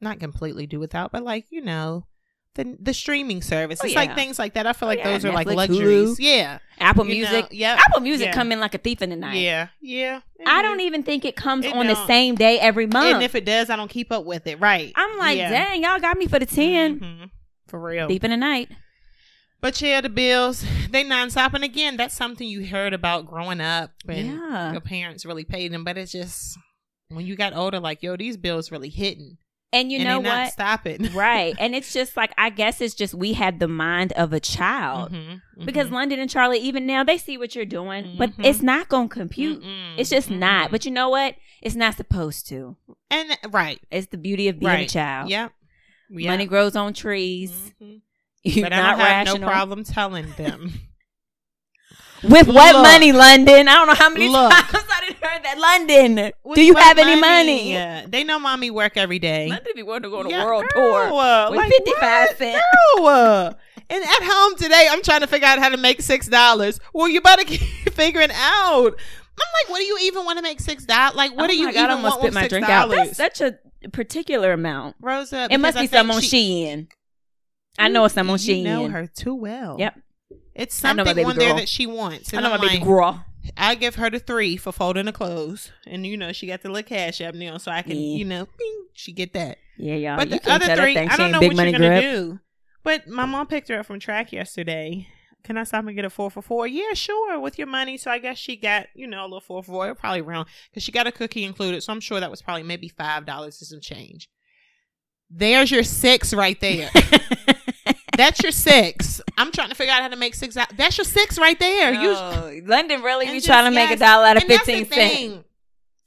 not completely do without, but like you know. The, the streaming service. Oh, It's yeah. like things like that. I feel like yeah, those are like Netflix, luxuries. Hulu. Yeah. Apple You Music, Yeah. Apple Music Yeah. come in like a thief in the night. Yeah. Yeah. I Mhm. don't even think it comes It on the don't. same day every month. And if it does, I don't keep up with it. Right. I'm like, dang, y'all got me for the 10 Mhm. For real. Thief in the night. But yeah, the bills, [laughs] they nonstop. And again, that's something you heard about growing up and Yeah. your parents really paid them. But it's just when you got older, like, yo, these bills really hitting. And you and know they stop it. right. And it's just like, I guess it's just we had the mind of a child. Mhm, Because mhm. London and Charlie, even now, they see what you're doing, but Mhm. it's not going to compute. It's just not. But you know what? It's not supposed to. and right. It's the beauty of being a child. Yep. Yep. Money grows on trees. You're But I not don't have no problem telling them. [laughs] With what Look. money, London? I don't know how many Look. times [laughs] I didn't heard that. London, With do you what have any money? Yeah. They know mommy work every day. London be wanting to go on a Yeah, world girl, tour uh, with like, 55 cents. Girl, uh, and at home today, I'm trying to figure out how to make six dollars. Well, you better [laughs] keep figuring out. I'm like, what do you even want to make six dollars? Like, what oh do you my God, I even almost want spit with my six drink out. dollars? That's such a particular amount. Rosa, It must because be I some on she- Shein. I know it's some on You Shein. know her too well. Yep. It's I know my something on there girl. that she wants. I know I'm my baby like, girl. I give her the three for folding the clothes, and you know she got the little cash up now, so I can, Yeah. you know, bing, she get that. Yeah, y'all. but you the other three, I don't know what you're gonna grip. do. But my mom picked her up from track yesterday. Can I stop and get a four for four? Yeah, sure, with your money. So I guess she got, you know, a little four for four, probably around because she got a cookie included. So I'm sure that was probably maybe five dollars and some change. There's your six right there. [laughs] That's your six. I'm trying to figure out how to make six. Out. That's your six right there. You Oh, London really be trying to make a dollar out of and 15 cents.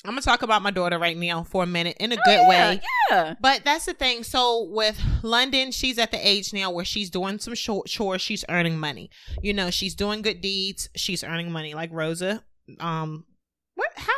I'm gonna talk about my daughter right now for a minute in a Oh, good yeah, way. Yeah. But that's the thing. So with London, she's at the age now where she's doing some short chores. She's earning money. You know, she's doing good deeds. She's earning money. Like Rosa. Um, what? How?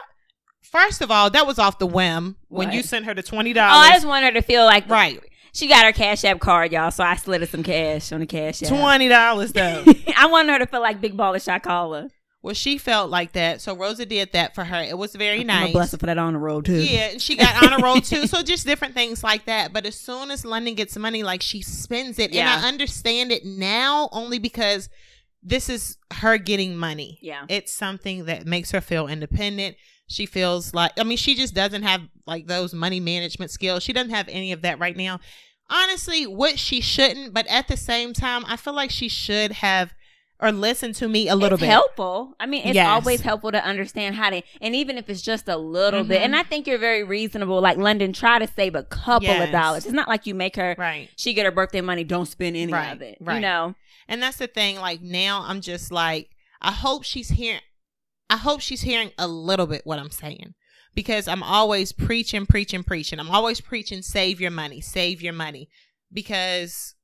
First of all, that was off the whim when What? you sent her the twenty dollars. Oh, I just want her to feel like right, She got her Cash App card, y'all. So I slid her some cash on the Cash App. twenty dollars though. [laughs] I want her to feel like Big Baller Caller. well, she felt like that, so Rosa did that for her. It was very I'm nice. bless her for that on the road too. Yeah, and she got on a roll too. [laughs] So just different things like that. But as soon as London gets money, like she spends it. Yeah. And I understand it now only because this is her getting money. Yeah. It's something that makes her feel independent. She feels like I mean, she just doesn't have like those money management skills. She doesn't have any of that right now. Honestly, what she shouldn't, but at the same time, I feel like she should have or listen to me a little it's bit. helpful. I mean, it's Yes. always helpful to understand how to, and even if it's just a little bit. Mhm. And I think you're very reasonable. Like London, try to save a couple Yes. of dollars. It's not like you make her. Right. She get her birthday money. Don't spend any Right, of it. Right. You know. And that's the thing. Like now, I'm just like, I hope she's hearing. I hope she's hearing a little bit what I'm saying, because I'm always preaching, preaching, preaching. I'm always preaching, save your money, save your money, because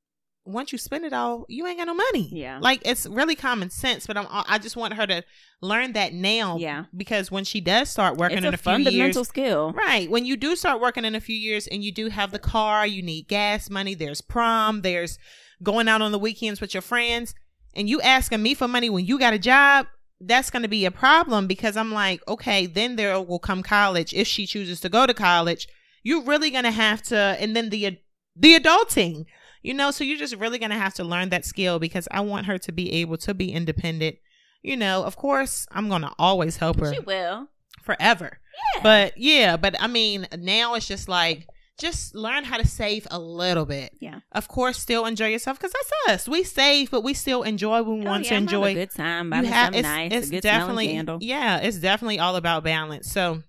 once you spend it all, you ain't got no money. Yeah. Like it's really common sense, but I'm. I just want her to learn that now. Yeah. Because when she does start working It's in a a few fundamental years, skill. Right. When you do start working in a few years and you do have the car, you need gas money, there's prom, there's going out on the weekends with your friends, and you asking me for money when you got a job, that's going to be a problem because I'm like, okay, then there will come college if she chooses to go to college. You're really going to have to and then the the adulting. You know, so you're just really going to have to learn that skill because I want her to be able to be independent. You know, of course, I'm going to always help her She will. forever. Yeah. But yeah, but I mean, now it's just like just learn how to save a little bit. Yeah. Of course, still enjoy yourself because that's us. We save, but we still enjoy. When we Oh, want yeah, to enjoy. a good time. You have it's, nice. it's definitely yeah, it's definitely all about balance. So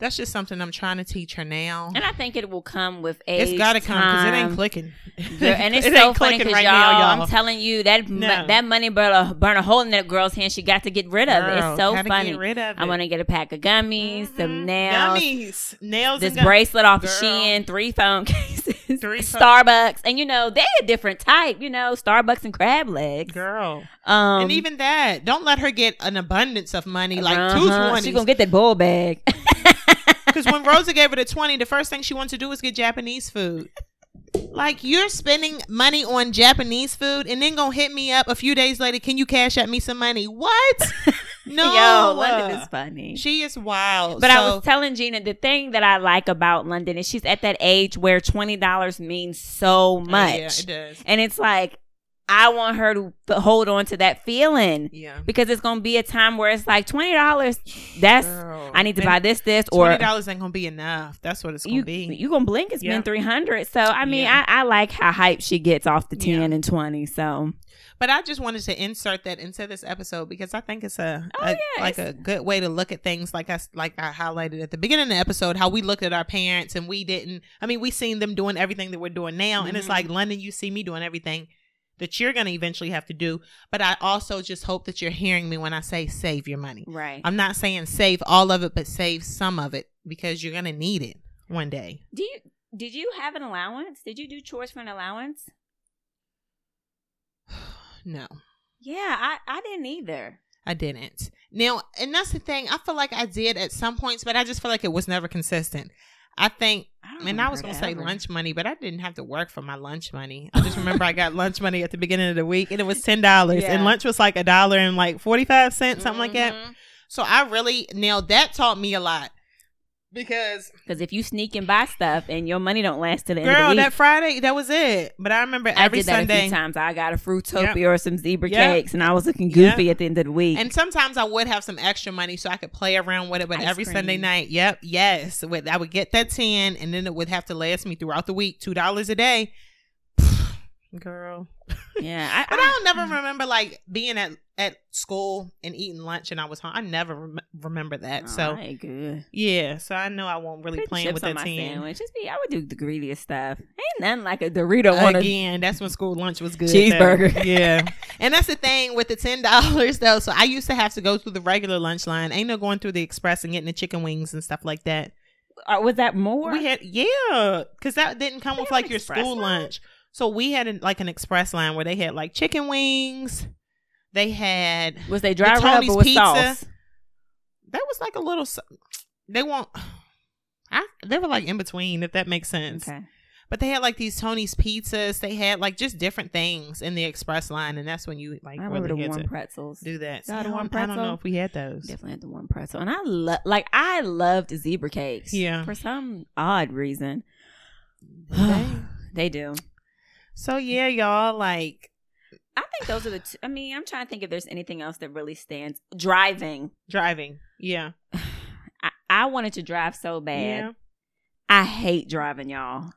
that's just something I'm trying to teach her now. And I think it will come with age. It's got to come because it ain't clicking. Girl, and [laughs] it's It so funny because right y'all, now, y'all. I'm telling you that No. that money burn a, burn a hole in that girl's hand. She got to get rid of it. Girl, It's so funny. Get rid of I it. want to get a pack of gummies, some Mhm. nails, Gummies, nails, this bracelet off of Girl. Shein, three phone [laughs] cases, Three phone- Starbucks, and you know they a different type. You know Starbucks and crab legs. girl. Um, and even that, don't let her get an abundance of money, like two uh-huh. twenties. She gonna get that bull bag. [laughs] Because when Rosa gave her the 20, the first thing she wanted to do was get Japanese food. Like, you're spending money on Japanese food and then gonna hit me up a few days later. Can you Cash App me some money? What? [laughs] No. Yo, London is funny. She is wild. But I was telling Gina the thing that I like about London is she's at that age where twenty dollars means so oh, much, Yeah, it does. and it's like I want her to hold on to that feeling Yeah. because it's gonna be a time where it's like twenty dollars. That's Girl. I need to And buy this, this, or Twenty dollars ain't gonna be enough. That's what it's gonna you be. you gonna blink. It's Yeah. been three hundred. So I mean, Yeah. I, I like how hype she gets off the ten Yeah. and twenty. So But I just wanted to insert that into this episode because I think it's a, Oh, a- yeah, like a good way to look at things. Like I like I highlighted at the beginning of the episode, how we looked at our parents and we didn't. I mean, we seen them doing everything that we're doing now, and it's like mm-hmm. London, you see me doing everything that you're gonna eventually have to do. But I also just hope that you're hearing me when I say save your money. right. I'm not saying save all of it, but save some of it because you're gonna need it one day. Do you did you have an allowance? Did you do chores for an allowance? [sighs] No. Yeah, I I didn't either. I didn't. Now, and that's the thing. I feel like I did at some points, but I just feel like it was never consistent. I think, I and I was gonna say ever. lunch money, but I didn't have to work for my lunch money. I just remember I got lunch money at the beginning of the week, and it was ten dollars, Yeah. and lunch was like a dollar and like forty five cents, something like that. Mhm. So I really now that taught me a lot because Because if you sneak and buy stuff and your money don't last to the end of girl, the week, that Friday that was it. But I remember I every did that a Sunday. few times. I got a Fruitopia or some zebra Yep. cakes, and I was looking Yep. goofy at the end of the week. And sometimes I would have some extra money so I could play around with it. But Ice every Sunday night, yep, yes, with I would get that ten, and then it would have to last me throughout the week, two dollars a day. [sighs] Girl, yeah, [laughs] I, but I don't never remember like being at at school and eating lunch, and I was home. I never rem- remember that. so I ain't good. yeah, so I know I won't really Put playing with that my sandwich. Just be, I would do the greediest stuff. Ain't nothing like a Dorito again. That's when school lunch was good. Cheeseburger. though. yeah, [laughs] and that's the thing with the ten dollars though. So I used to have to go through the regular lunch line. Ain't no going through the express and getting the chicken wings and stuff like that. Or was that more? We had yeah, because that didn't come They with like your school line? lunch. So we had an, like an express line where they had like chicken wings. They had was they dry rub Tony's or with Pizza. sauce? that was like a little. They won't. [sighs] I, they were like in between, if that makes sense. Okay. But they had like these Tony's pizzas. They had like just different things in the express line, and that's when you like I remember really the warm pretzels. do that. So I, the don't, warm I don't know pretzel? if we had those. Definitely had the warm pretzel, and I love like I loved zebra cakes. Yeah. for some odd reason. They [sighs] do. so yeah, y'all like I think those are the. Two, I mean, I'm trying to think if there's anything else that really stands. Driving. driving. Yeah, [sighs] I, I wanted to drive so bad. yeah. I hate driving, y'all.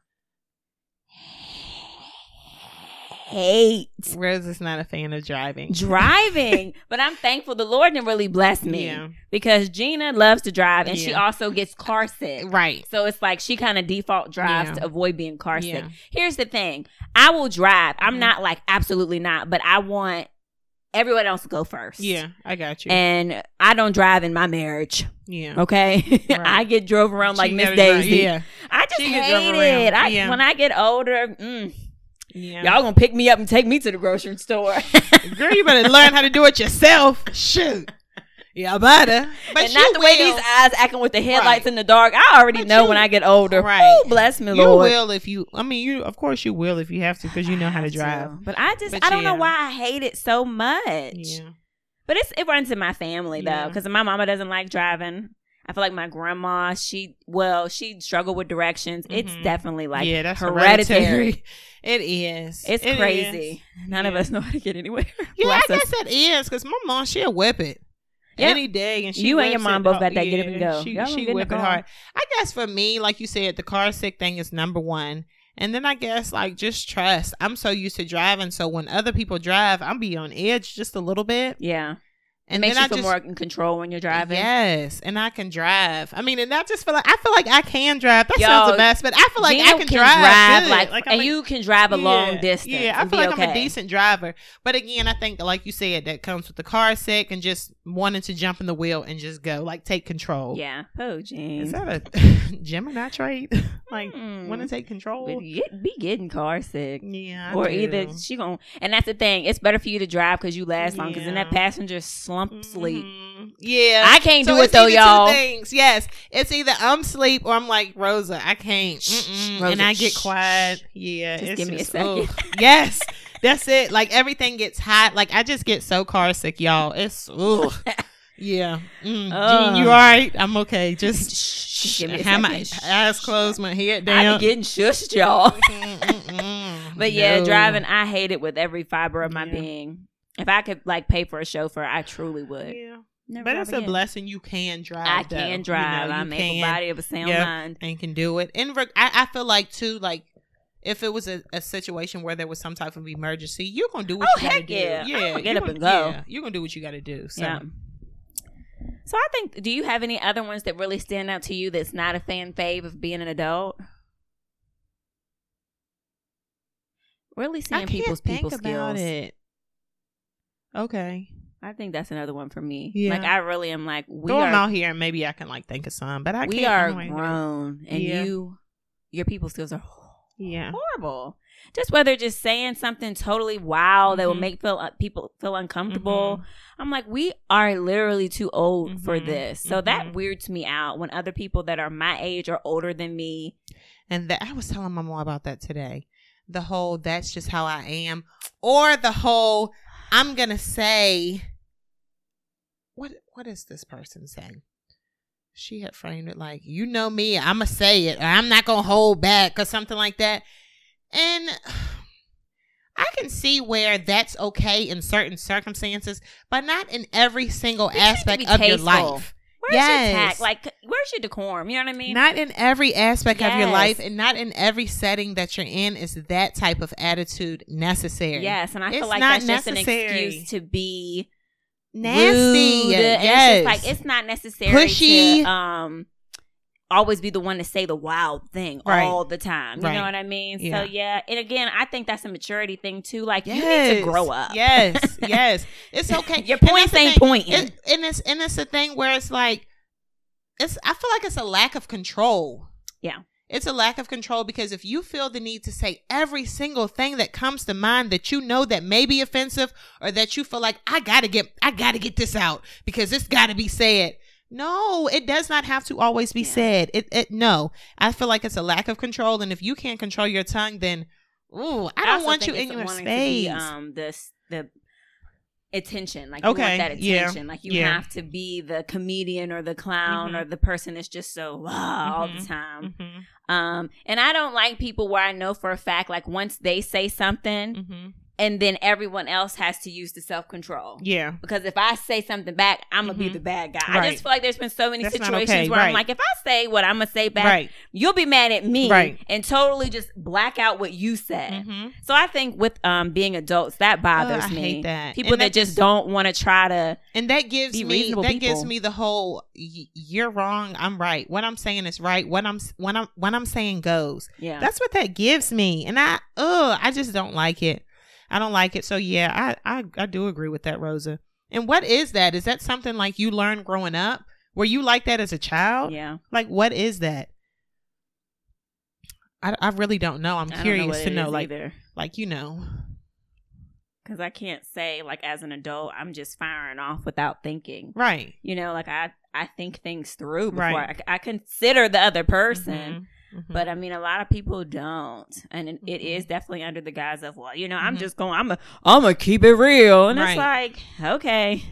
Hate Rose is not a fan of driving. [laughs] driving, but I'm thankful the Lord didn't really bless me Yeah. because Gina loves to drive and she also gets car sick. Right. So it's like she kind of default drives Yeah. to avoid being car sick. Yeah. Here's the thing I will drive. I'm Mhm. not like absolutely not, but I want everyone else to go first. Yeah, I got you. And I don't drive in my marriage. yeah. Okay. [laughs] Right. I get drove around like Miss gotta drive- Daisy. Yeah. I just She hate it. I, Yeah. When I get older, mm, Yeah. y'all gonna pick me up and take me to the grocery store. [laughs] Girl, you better learn how to do it yourself. Shoot. [laughs] Yeah, better. But and not the way these eyes acting with the headlights Right. in the dark. I already But know you- when I get older. Right. Ooh, bless me, Lord. You will if you. I mean, you. Of course, you will if you have to, because you know how to drive. But I just But I don't know why I hate it so much. Yeah. But it's it runs in my family though, Yeah. because my mama doesn't like driving. I feel like my grandma, she well, she struggled with directions. It's Mhm. definitely like yeah, that's hereditary. hereditary. It is. It's It crazy. is. None of us know how to get anywhere. [laughs] Yeah, I Bless us. guess that is because my mom she'll whip it. Yeah. Any day, and she You and your mom both got that get up and go. She, Y'all she get in the whip it hard. I guess for me, like you said, the car sick thing is number one, and then I guess like just trust. I'm so used to driving, so when other people drive, I'm be on edge just a little bit, Yeah. It and makes then you I feel just more in control when you're driving. Yes, and I can drive. I mean, and I just feel like I feel like I can drive. That Yo, sounds a mess, but I feel like Gina I can, drive, good. like, I'm and you can drive a long Yeah, distance. Yeah, I feel be like I'm a decent driver. But again, I think, like you said, that comes with the car sick and just wanting to jump in the wheel and just go, like take control. Yeah. Oh, jeez. Is that a [laughs] Gemini trait? [laughs] like, Mm. want to take control? Get- be getting car sick. Yeah. I or do. either she gon' and that's the thing. It's better for you to drive because you last long. Because then that passenger slump sleep. Mhm. Yeah. I can't So do it though, y'all. Things. Yes, it's either I'm sleep or I'm like Rosa. I can't, Rosa, and I get quiet. shh. Yeah, Just give me a second. ugh. [laughs] yes, that's it. Like everything gets hot. Like I just get so car sick, y'all. It's ugh. [laughs] yeah. Mm. Ugh. Jean, you all right? I'm okay. Just just give me a have my eyes closed, my head down. I down. be getting shushed, y'all. [laughs] But yeah, No. driving, I hate it with every fiber of my Yeah. being. If I could like pay for a chauffeur, I truly would. Yeah. Never But it's a blessing you can drive. I though. can You drive. know, you I'm able body of a sound Yep. mind. and can do it. And I, I feel like too, like if it was a, a situation where there was some type of emergency, you're gonna do what Oh, you gotta heck do. yeah. yeah, get up and gonna- go. Yeah, you're gonna do what you gotta do. So Yeah. So I think, do you have any other ones that really stand out to you that's not a fan fave of being an adult? Really seeing people's people about skills. it. Okay, I think that's another one for me. Yeah. Like I really am like we throw them out here, and maybe I can like think of some. But I we are grown, and Yeah. you your people skills are Yeah, horrible. Just whether just saying something totally wild that will make feel uh, people feel uncomfortable. Mhm. I'm like, we are literally too old for Mhm. this. So that Mhm. weirds me out when other people that are my age or older than me. And that I was telling my mom about that today. The whole that's just how I am, or the whole I'm gonna say what what is this person saying? She had framed it like, you know me, I'ma say it, I'm not gonna hold back, or something like that. And [sighs] I can see where that's okay in certain circumstances, but not in every single But you need to aspect of your life. Where's your Yes. tact? Like, where's your decorum? You know what I mean? Not in every aspect of your life and not in every setting that you're in is that type of attitude necessary. yes, and I It's feel like that's just an excuse to be Nasty. rude. And yes. It's just like it's not necessary Pushy. to um always be the one to say the wild thing Right. all the time. You Right. know what I mean? Yeah. So yeah, and again, I think that's a maturity thing too. Like you need to grow up. Yes, [laughs] yes. It's okay. Your points ain't pointing. It, and it's and it's a thing where it's like it's I feel like it's a lack of control. Yeah. It's a lack of control because if you feel the need to say every single thing that comes to mind that you know that may be offensive or that you feel like I gotta get I gotta get this out because it's gotta be said. No, it does not have to always be Yeah. said. It, it no. I feel like it's a lack of control, and if you can't control your tongue, then ooh, I don't also want you in your space. Be, um, the the attention, like you Okay, want that yeah, like you yeah. have to be the comedian or the clown Mhm. or the person that's just so wow all the Mhm. time. Mhm, Um, and I don't like people where I know for a fact, like once they say something, mhm. And then everyone else has to use the self control. Yeah. Because if I say something back, I'm gonna be Mhm. the bad guy. I just feel like there's been so many That's situations okay, where I'm like, if I say what I'm gonna say back, Right. you'll be mad at me, Right. and totally just black out what you said. Mm-hmm. So I think with um being adults, that bothers I me. hate that. People And that, just don't want to try to. And that gives Be me that gives me the whole y- you're wrong, I'm right. What I'm saying is right. What I'm when I'm when I'm saying goes. Yeah. That's what that gives me. And I oh I just don't like it. I don't like it. So yeah, I I I do agree with that, Rosa. And what is that? Is that something like you learned growing up? Were you like that as a child? yeah. Like what is that? I, I really don't know. I'm don't know curious to know like either. like you know. Because I can't say like as an adult, I'm just firing off without thinking. Right. You know, like I I think things through before Right. I, I consider the other person. Mhm. Mhm. But I mean, a lot of people don't, and it, it Mhm. is definitely under the guise of, well, you know, I'm Mhm. just going, I'm a, I'm gonna keep it real, and Right. it's like, okay,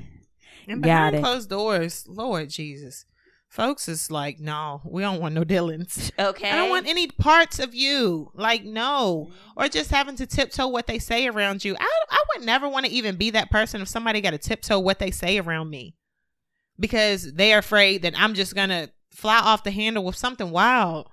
And Got behind it. closed doors, Lord Jesus, folks is like, no, we don't want no dealings. okay, I don't want any parts of you. Like, no. Or just having to tiptoe what they say around you. I, I would never want to even be that person if somebody got to tiptoe what they say around me because they're afraid that I'm just going to fly off the handle with something wild.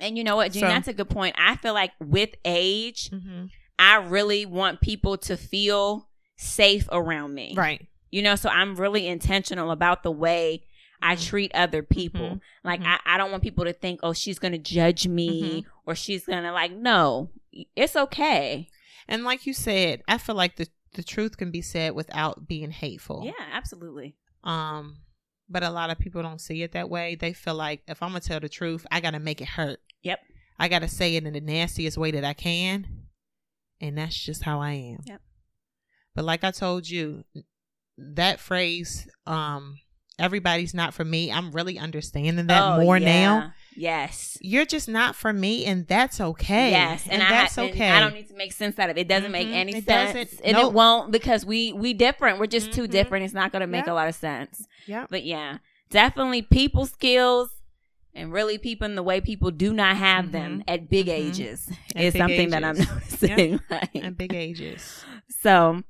And you know what, Gene, So- that's a good point. I feel like with age, Mm-hmm. I really want people to feel safe around me, Right. You know, so I'm really intentional about the way I Mhm. treat other people. Mhm. Like Mhm. I, I don't want people to think, oh, she's gonna judge me Mm-hmm. or she's gonna like, no, it's okay. And like you said, I feel like the, the truth can be said without being hateful. Yeah, absolutely. Um, but a lot of people don't see it that way. They feel like if I'm gonna tell the truth, I gotta make it hurt. Yep. I gotta say it in the nastiest way that I can, and that's just how I am. Yep. But like I told you, that phrase, um, everybody's not for me. I'm really understanding that Oh, more yeah. now. Yes. You're just not for me, and that's okay. Yes, and, I, that's and okay. I don't need to make sense out of it. It doesn't make Mhm. any It sense, doesn't. and Nope. it won't because we we different. We're just too Mhm. different. It's not going to make Yep. a lot of sense. Yeah. But yeah, definitely people skills and really peeping the way people do not have them at big Mhm. ages At is big something that I'm ages. [laughs] noticing. like- And big ages. so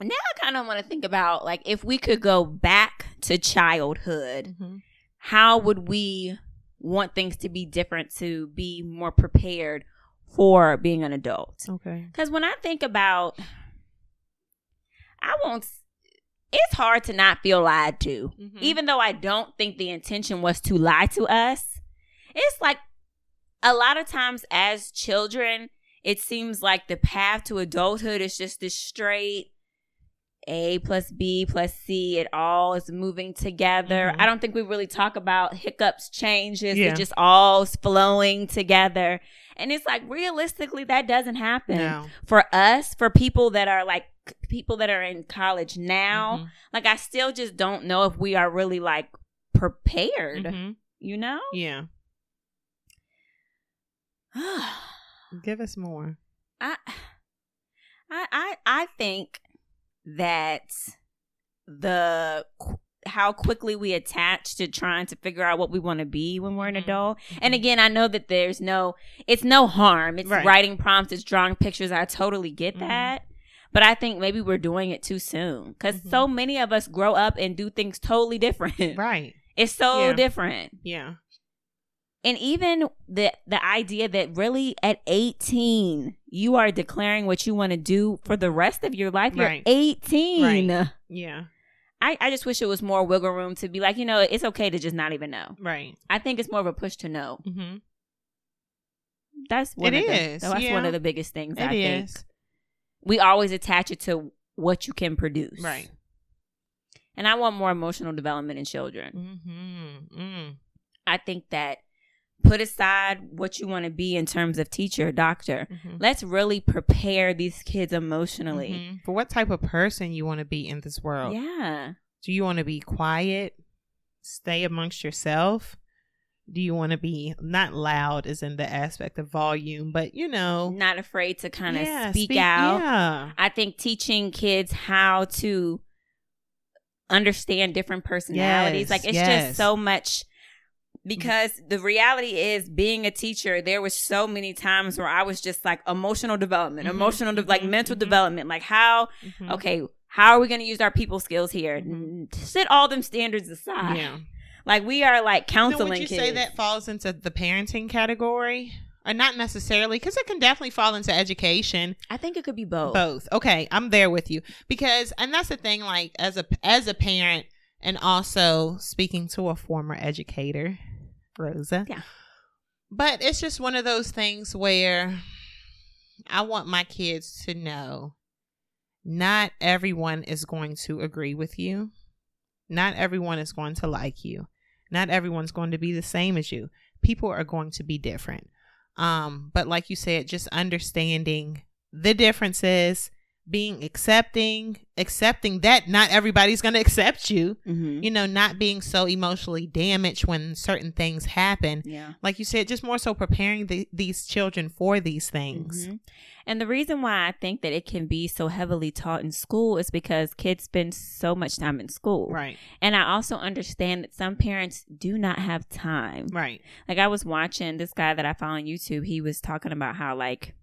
now I kind of want to think about like if we could go back to childhood, Mhm. how would we want things to be different to be more prepared for being an adult? Okay. Because when I think about, I won't. It's hard to not feel lied to, Mhm. even though I don't think the intention was to lie to us. It's like a lot of times as children, it seems like the path to adulthood is just this straight A plus B plus C. It all is moving together. Mhm. I don't think we really talk about hiccups, changes. Yeah. It just all flowing together. And it's like realistically, that doesn't happen No. for us. For people that are like people that are in college now, Mhm. like I still just don't know if we are really like prepared. Mhm. You know? Yeah. [sighs] Give us more. I, I, I, I think that the how quickly we attach to trying to figure out what we want to be when we're an Mhm. adult. And again, I know that there's no, it's no harm. It's Right. writing prompts, it's drawing pictures. I totally get Mhm. that. But I think maybe we're doing it too soon because Mhm. so many of us grow up and do things totally different. Right. [laughs] It's so Yeah. different. Yeah. And even the the idea that really at 18 you are declaring what you want to do for the rest of your life Right. you're 18 Right. Yeah. I, I just wish it was more wiggle room to be like you know it's okay to just not even know Right. i think it's more of a push to know Mm-hmm. that's one It of is, the, that's yeah. one of the biggest things It i think is. we always attach it to what you can produce Right. and i want more emotional development in children Mm-hmm. Mm. i think that put aside what you want to be in terms of teacher doctor Mhm. let's really prepare these kids emotionally. Mhm. For what type of person you want to be in this world? Yeah. Do you want to be quiet, stay amongst yourself? Do you want to be not loud, as in the aspect of volume, but you know, Not afraid to kind of yeah, speak, out. Yeah. I think teaching kids how to understand different personalities. Yes, like it's yes. just so much because the reality is being a teacher there was so many times where i was just like emotional development Mhm, emotional de- like mhm, mental mhm. development like how Mhm. okay how are we going to use our people skills here Mhm. N- set all them standards aside Yeah. like we are like counseling would you kids say that falls into the parenting category? Or not necessarily, because it can definitely fall into education. i think it could be both Both. Okay, I'm there with you. Because and that's the thing, like as a as a parent and also speaking to a former educator, Rosa. Yeah. But it's just one of those things where I want my kids to know not everyone is going to agree with you. Not everyone is going to like you. Not everyone's going to be the same as you. People are going to be different. Um, but like you said, just understanding the differences, being accepting, accepting that not everybody's going [laughs] to accept you, Mhm. you know, not being so emotionally damaged when certain things happen. yeah Like you said, just more so preparing the, these children for these things. Mhm. And the reason why I think that it can be so heavily taught in school is because kids spend so much time in school. Right, And I also understand that some parents do not have time. right. Like I was watching this guy that I follow on YouTube, he was talking about how like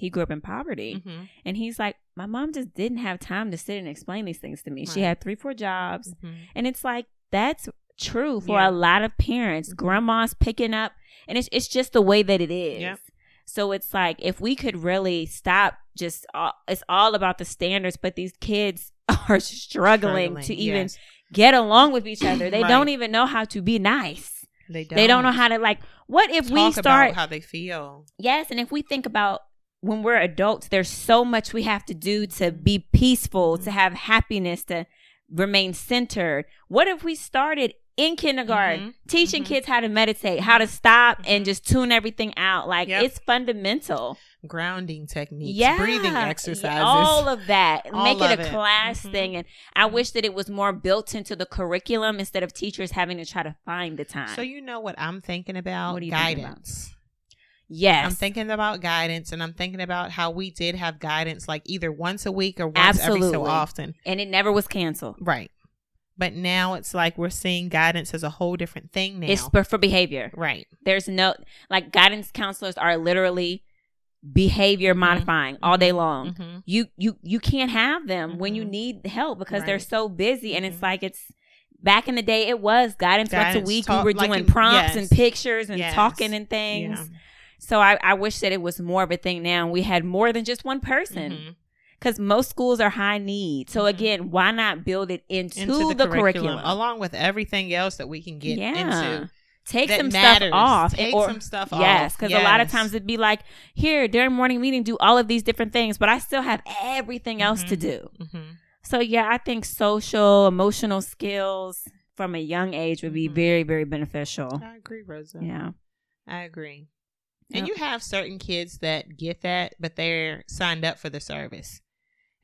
he grew up in poverty. Mm-hmm. And he's like, My mom just didn't have time to sit and explain these things to me. She had three, four jobs. Mm-hmm. And it's like that's true for Yeah. a lot of parents. Mhm. Grandma's picking up and it's it's just the way that it is. Yep. So it's like if we could really stop just all, it's all about the standards, but these kids [laughs] are struggling, to even yes. get along with each other. [clears throat] They Right. don't even know how to be nice. They don't. They don't know how to like what if talk we start about how they feel. Yes, and if we think about when we're adults, there's so much we have to do to Mm-hmm. be peaceful, to have happiness, to remain centered. What if we started in kindergarten Mhm. teaching Mhm. kids how to meditate, how to stop and Mhm. just tune everything out? Like Yep. it's fundamental. Grounding techniques, Yeah. breathing exercises. All of that. [laughs] All Make it of a it. class Mhm. thing. And I Mhm. wish that it was more built into the curriculum instead of teachers having to try to find the time. so you know what I'm thinking about? What are you thinking about? Guidance. yes. I'm thinking about guidance, and I'm thinking about how we did have guidance, like either once a week or once every so Absolutely. often. and it never was canceled. Right. But now it's like we're seeing guidance as a whole different thing now. It's for, for behavior. right. There's no like guidance counselors are literally behavior modifying all day long. hmm You you you can't have them when you Mhm. need help because they're so busy and it's like it's back in the day it was guidance, once a week. talk- we were like doing in- prompts and yes. pictures and Yes. talking and things. Yeah. So I, I wish that it was more of a thing now. We had more than just one person Mhm. because most schools are high need. So Mhm. again, why not build it into, Into the, curriculum? along with everything else that we can get yeah. into. Take some matters. stuff off. Take or- some stuff Yes, off. because a lot of times it'd be like, here during morning meeting, do all of these different things, but I still have everything else to Mhm. do. Mhm. So yeah, I think social, emotional skills from a young age would be Mhm. very, very beneficial. I agree, Rosa. Yeah. I agree. And Yep. you have certain kids that get that, but they're signed up for the service,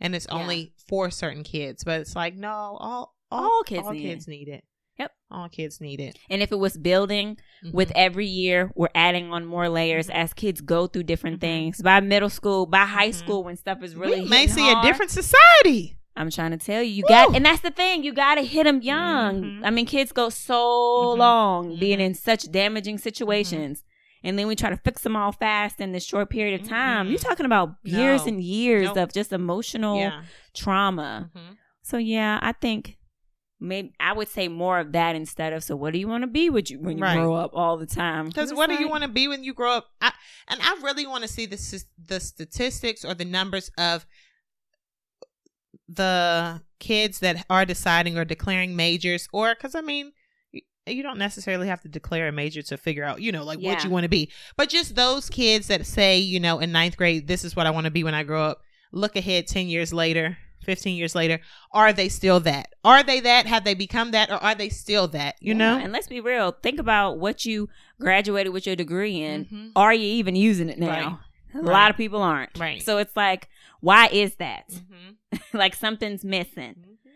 and it's Yeah. only for certain kids. But it's like no, all all, All kids all need kids need it. Yep. all kids need it. And if it was building with Mhm. every year, we're adding on more layers Mhm. as kids go through different Mhm. things. By middle school, by high Mhm. school, when stuff is really we may see hard, a different society. I'm trying to tell you, you got, and that's the thing, you got to hit them young. Mhm. I mean, kids go so Mhm. long being in such damaging situations, and then we try to fix them all fast in this short period of time. Mhm. You're talking about years No. and years Nope. of just emotional Yeah. trauma. Mhm. So yeah, I think maybe I would say more of that instead of. So what do you want to be when you when you Right. grow up all the time? Because what do you want to be when you grow up? I, and I really want to see the the statistics or the numbers of the kids that are deciding or declaring majors, or because I mean, you, don't necessarily have to declare a major to figure out, you know, like what you want to be, but just those kids that say, you know, in ninth grade, this is what I want to be when I grow up. Look ahead ten years later. 15 years later, are they still that? Are they that? Have they become that? Or are they still that? You Yeah, know? And let's be real. Think about what you graduated with your degree in. Mhm. Are you even using it now? A Right. lot of people aren't. Right. So it's like, why is that? Mhm. [laughs] like something's missing. Mhm.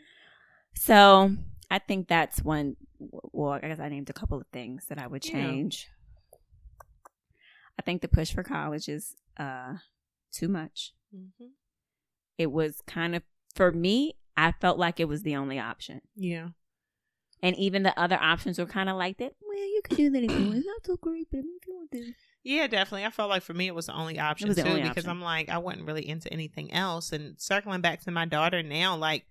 So I think that's one. Well, I guess I named a couple of things that I would Yeah. change. I think the push for college is uh, too much. Mhm. It was kind of for me. I felt like it was the only option, Yeah. and even the other options were kind of like that. Well, yeah, you can do that if you want. It's not so great, but if you want to. Yeah, definitely. I felt like for me it was the only option the too only because option. I'm like I wasn't really into anything else. And circling back to my daughter now, like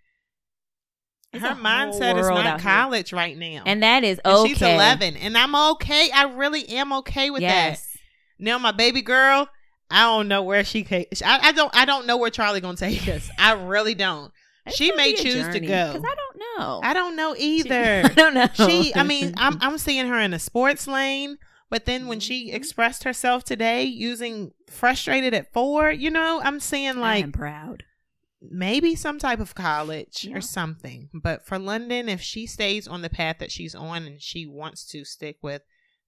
It's her mindset is not out here. college right now. And that is And okay. she's 11, and I'm okay. I really am okay with that. Now my baby girl, I don't know where she can. I, I don't. I don't know where Charlie gonna take us. I really don't. It's She may choose to go. Cause I don't know. I don't know She- [laughs] either. I don't know. she i mean [laughs] i'm i'm seeing her in a sports lane but then when she Mhm. expressed herself today using frustrated at four you know i'm seeing I'm proud. Maybe some type of college Yeah. or something but for london if she stays on the path that she's on and she wants to stick with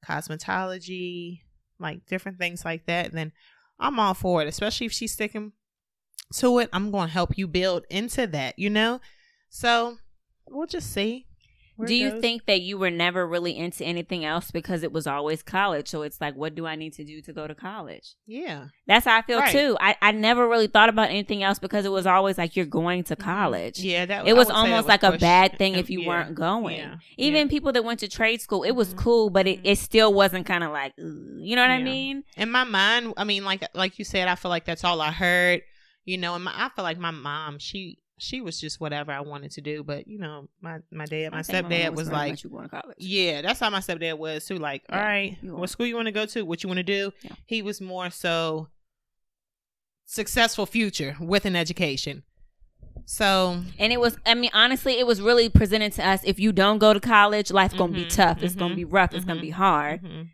cosmetology like different things like that then i'm all for it especially if she's sticking to it i'm going to help you build into that you know so we'll just see where Do you goes. think that you were never really into anything else because it was always college? So it's like, what do I need to do to go to college? yeah That's how I feel Right. too. I, I never really thought about anything else because it was always like you're going to college. Mm-hmm. Yeah, that It was almost that like a bad [laughs] thing if you yeah, weren't going. yeah, Even yeah. people that went to trade school, it was Mhm. cool, but it, it still wasn't kind of like, you know what I mean? in my mind, I mean, like like you said, I feel like that's all I heard. You know, and my, I feel like my mom, she she was just whatever I wanted to do. But you know, my my dad, my I think mom stepdad was like, you going to college. yeah, that's how my stepdad was too. Like, all Yeah, right, you what school you want to go to? What you want to do? Yeah. He was more so successful future with an education. So And it was, I mean, honestly, it was really presented to us. If you don't go to college, life gonna be Mhm, tough. It's gonna mhm, be rough. It's gonna mhm, be hard. mhm.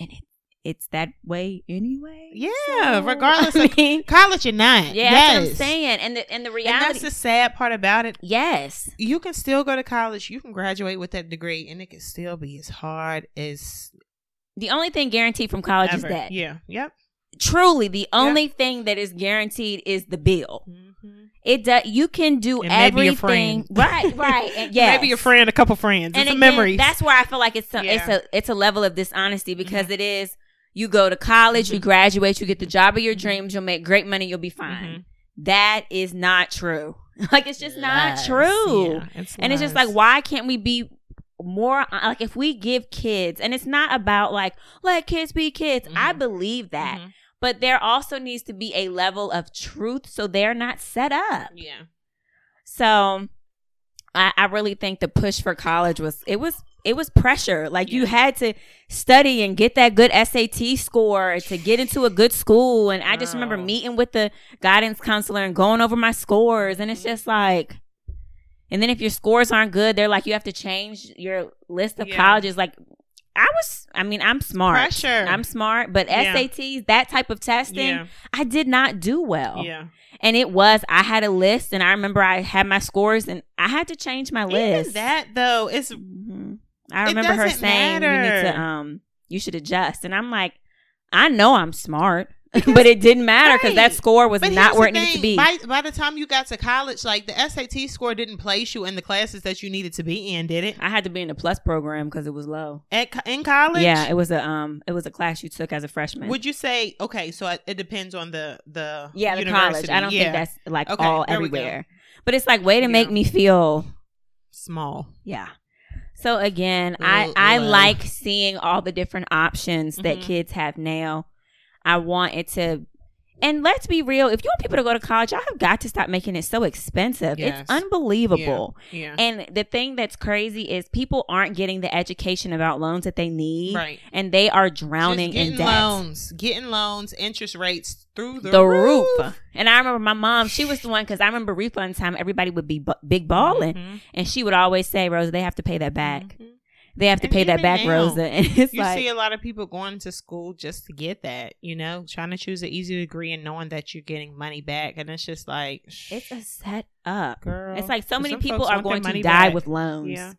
And it, it's that way anyway. Yeah, So, regardless [laughs] I of mean, college or not. yeah, yes. that's what I'm saying. And the and the And reality, that's the sad part about it. yes, you can still go to college. You can graduate with that degree, and it can still be as hard as the only thing guaranteed from college is ever. that. Yeah. Yep. Truly, the only thing that is guaranteed is the bill. Mm-hmm. It does. You can do And everything, [laughs] right? Right. And [laughs] yes. Maybe a friend, a couple friends. and it's again, memory. That's where I feel like it's a, Yeah. it's a it's a level of dishonesty because it is. You go to college, you Mhm. graduate, you get the job of your Mhm. dreams, you'll make great money, you'll be fine. Mhm. That is not true. [laughs] Like it's just not true. Yeah, it's And it's just like, why can't we be more like if we give kids, and it's not about like let kids be kids. I Mhm. believe that, but there also needs to be a level of truth so they're not set up. Yeah. So I, I really think the push for college was it was it was pressure. Like you had to study and get that good SAT score to get into a good school. And I just remember meeting with the guidance counselor and going over my scores. And it's Mm-hmm. just like and then if your scores aren't good, they're like you have to change your list of Yeah. colleges. Like I was I mean, I'm smart. Pressure. I'm smart, but Yeah. SATs, that type of testing, Yeah. I did not do well. Yeah. And it was, I had a list and I remember I had my scores and I had to change my list. Even that though, it's Mhm. I remember her saying, you need to, um, you should adjust. And I'm like, I know I'm smart, [laughs] but it didn't matter because that score was But not where it needed to be. By, by the time you got to college, like the SAT score didn't place you in the classes that you needed to be in, did it? I had to be in the plus program because it was low. At in college, Yeah, it was a um, it was a class you took as a freshman. Would you say okay? So it, it depends on the the yeah, the university. college. I don't yeah. think that's like Okay, all there we go. everywhere. But it's like way to Yeah. make me feel small. Yeah. So again, I I like seeing all the different options that Mhm. kids have now. I want it to and let's be real, if you want people to go to college, y'all have got to stop making it so expensive. Yes. It's unbelievable. Yeah, And the thing that's crazy is people aren't getting the education about loans that they need. right. And they are drowning in debt. loans, getting loans, interest rates through the, The roof. roof. And I remember my mom, she was the one because I remember refund time, everybody would be bu- big balling. Mhm. And she would always say, Rosa, they have to pay that back. Mhm. They have to And pay that back, now, Rosa. [laughs] And it's You like, see a lot of people going to school just to get that, you know, trying to choose an easy degree and knowing that you're getting money back, and it's just like, it's a set up. girl. It's like so many people are going to die back. with loans. Yeah.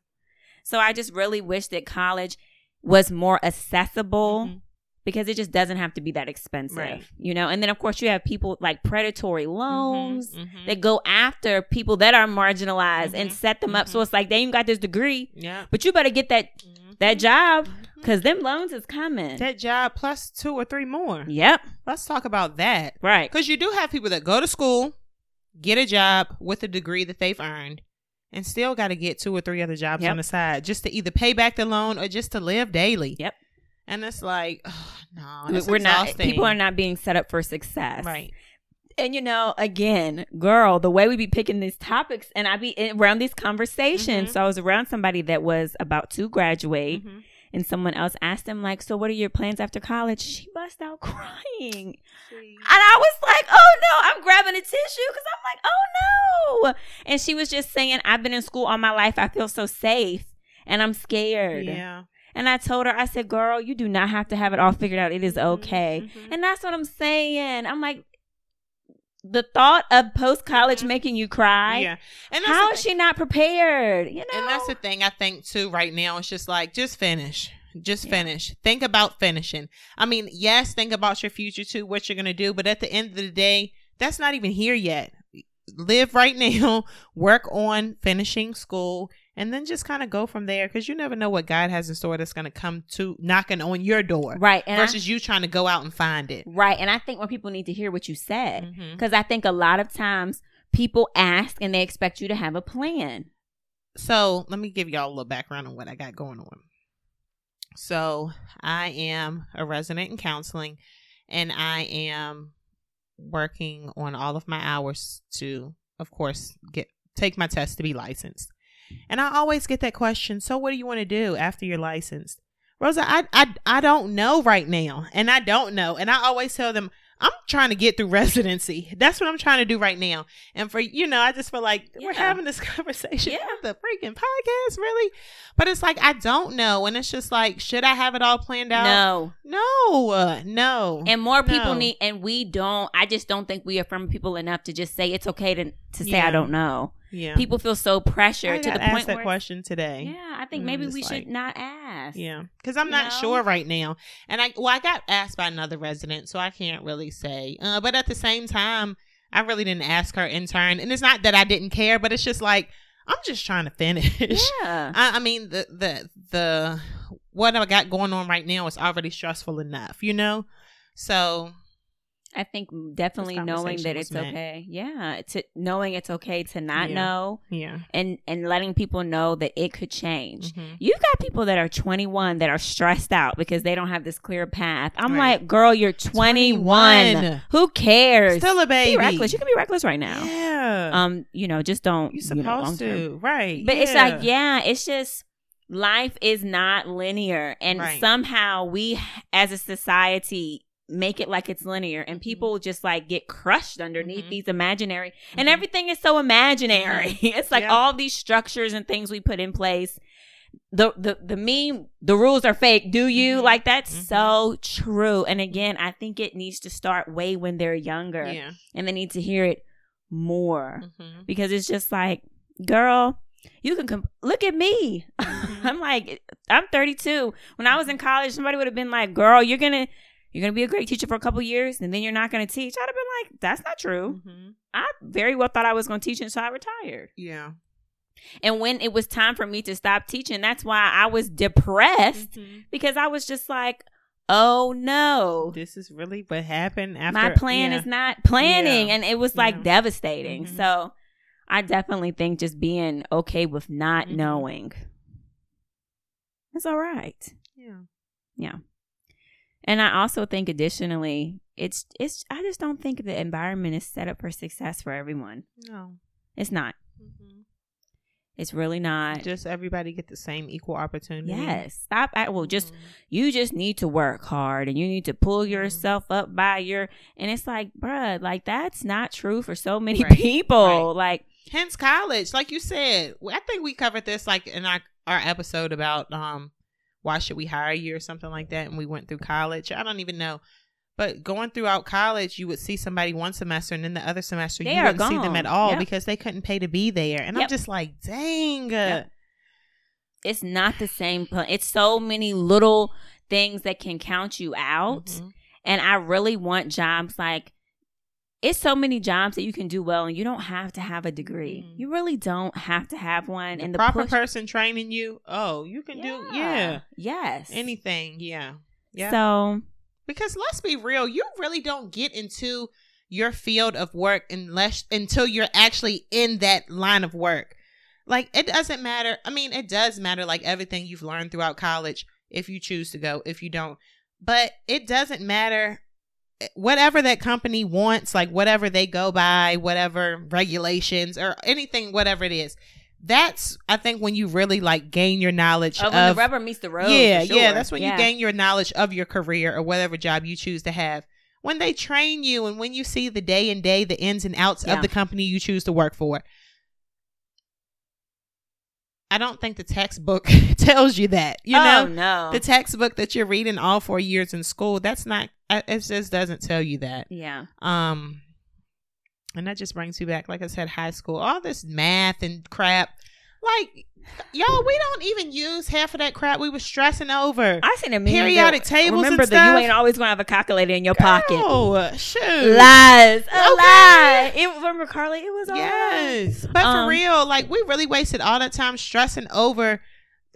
So I just really wish that college was more accessible Mhm. Because it just doesn't have to be that expensive, Right. you know. And then of course you have people like predatory loans Mhm, mhm. that go after people that are marginalized and Mhm, set them up. So mhm. it's like they even got this degree, yeah, but you better get that Mhm. that job because them loans is coming. that job plus two or three more. yep, Let's talk about that. right. Because you do have people that go to school, get a job with a degree that they've earned, and still got to get two or three other jobs Yep. on the side just to either pay back the loan or just to live daily. Yep. And it's like, oh, no, it's We're not. People are not being set up for success. right. And you know, again, girl, the way we be picking these topics, and I be in- around these conversations. Mhm. So I was around somebody that was about to graduate, Mhm. and someone else asked him, like, "So what are your plans after college?" She bust out crying. See? And I was like, oh no, I'm grabbing a tissue because I'm like, oh no. And she was just saying, I've been in school all my life. I feel so safe and I'm scared. Yeah. And I told her, I said, girl, you do not have to have it all figured out. It is okay. Mhm. And that's what I'm saying. I'm like, the thought of post college Mhm. making you cry. Yeah. And How she not prepared? You know, And that's the thing I think too right now. It's just like just finish. Just Yeah. finish. Think about finishing. I mean, yes, think about your future too, what you're gonna do, but at the end of the day, that's not even here yet. Live right [laughs] now, work on finishing school, and then just kind of go from there because you never know what God has in store that's gonna come to knocking on your door right. And I- versus you trying to go out and find it. right. And I think when people need to hear what you said, mm-hmm. because I think a lot of times people ask and they expect you to have a plan. So let me give y'all a little background on what I got going on. So I am a resident in counseling and I am working on all of my hours to, of course, get take my test to be licensed. And I always get that question, so what do you want to do after you're licensed? Rosa, I, I I don't know right now. And I don't know. And I always tell them, I'm trying to get through [laughs] residency. That's what I'm trying to do right now. And for you know, I just feel like we're having this [laughs] conversation Yeah. on the freaking podcast, really. But it's like I don't know, and it's just like, should I have it all planned out? No. no, uh, no. And more people No. need, and we don't. I just don't think we affirm people enough to just say it's okay to to say Yeah. I don't know. Yeah, People feel so pressured I to the point that where, question today. yeah, I think Mm, maybe we like- should not ask. Yeah, because I'm not know? sure right now, and I well, I got asked by another resident, so I can't really say. Uh, but at the same time, I really didn't ask her in turn, and it's not that I didn't care, but it's just like I'm just trying to finish. [laughs] yeah. I, I mean, the the the what I got going on right now is already stressful enough, you know. So I think definitely knowing that it's meant. okay. Yeah, to knowing it's okay to not Yeah. know, yeah, and and letting people know that it could change. Mhm. You've got people that are 21 that are stressed out because they don't have this clear path. I'm Right. like, girl, you're 21. 21. Who cares? still a baby. be reckless. You can be reckless right now. Yeah, Um, you know, just don't. you're you know, supposed to, right? But it's like, yeah, it's just life is not linear. And Right. somehow we as a society make it like it's linear and Mhm. people just like get crushed underneath Mhm. these imaginary and Mhm. everything is so imaginary. [laughs] it's like Yeah. all these structures and things we put in place. The the the meme, the rules are fake. Do you Mhm. like that's Mhm. so true? And again, I think it needs to start way when they're younger, yeah. and they need to hear it more Mhm. because it's just like, girl, you can com- look at me. [laughs] I'm like, I'm 32. When I was in college, somebody would have been like, girl, you're gonna you're gonna be a great teacher for a couple years, and then you're not gonna teach. I'd have been like, that's not true. Mhm. I very well thought I was gonna teach until I retired. Yeah. And when it was time for me to stop teaching, that's why I was depressed Mhm. because I was just like, oh no. This is really what happened after my plan yeah. is not planning Yeah. and it was like Yeah. devastating Mhm. so i definitely think just being okay with not Mhm. knowing it's all right Yeah. Yeah. And i also think additionally it's it's i just don't think the environment is set up for success for everyone No. it's not Mhm. it's really not Just everybody get the same equal opportunity. yes stop at well just Mhm. you just need to work hard and you need to pull Mhm. yourself up by your and it's like bruh like that's not true for so many Right. people like hence college like you said i think we covered this like in our our episode about um why should we hire you or something like that and we went through college i don't even know but going throughout college you would see somebody one semester and then the other semester They you wouldn't see them gone. at all Yep. because they couldn't pay to be there and i'm just like dang Yep. it's not the same it's so many little things that can count you out mhm. and i really want jobs like it's so many jobs that you can do well and you don't have to have a degree Mhm. you really don't have to have one and the proper push- person training you oh you can do yeah yes anything yeah yeah so because let's be real you really don't get into your field of work unless until you're actually in that line of work Like it doesn't matter. I mean, it does matter like everything you've learned throughout college if you choose to go, if you don't. But it doesn't matter whatever that company wants, like whatever they go by, whatever regulations or anything whatever it is. That's I think when you really like gain your knowledge Oh, of when the rubber meets the road. yeah, for yeah. That's when Yeah. you gain your knowledge of your career or whatever job you choose to have. When they train you and when you see the day and day, the ins and outs Yeah. of the company you choose to work for. I don't think the textbook [laughs] tells you that. You oh, know, no. the textbook that you're reading all four years in school, that's not, it just doesn't tell you that. yeah. Um, and that just brings you back, like I said, high school, all this math and crap. Like, y'all, we don't even use half of that crap we were stressing over. I seen a Periodic that- tables and Remember that you ain't always gonna have a calculator in your pocket. Oh, shoot. Lies, a Okay. lie. It remember Carly. It was right. Yes. But Um, for real, like, we really wasted all that time stressing over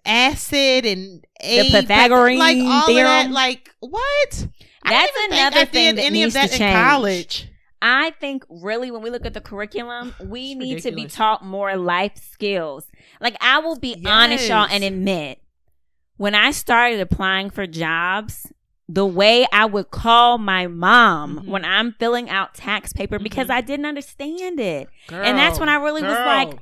acid and A, Pythagorean like all of that. theorem. Like, what? That's another thing that needs to that in change. college. I think really when we look at the curriculum, [sighs] we It's need to be taught more life skills. Like I will be honest, y'all, and admit when I started applying for jobs, the way I would call my mom Mhm. when I'm filling out tax paper because Mhm. I didn't understand it. And that's when I really was like, Girl.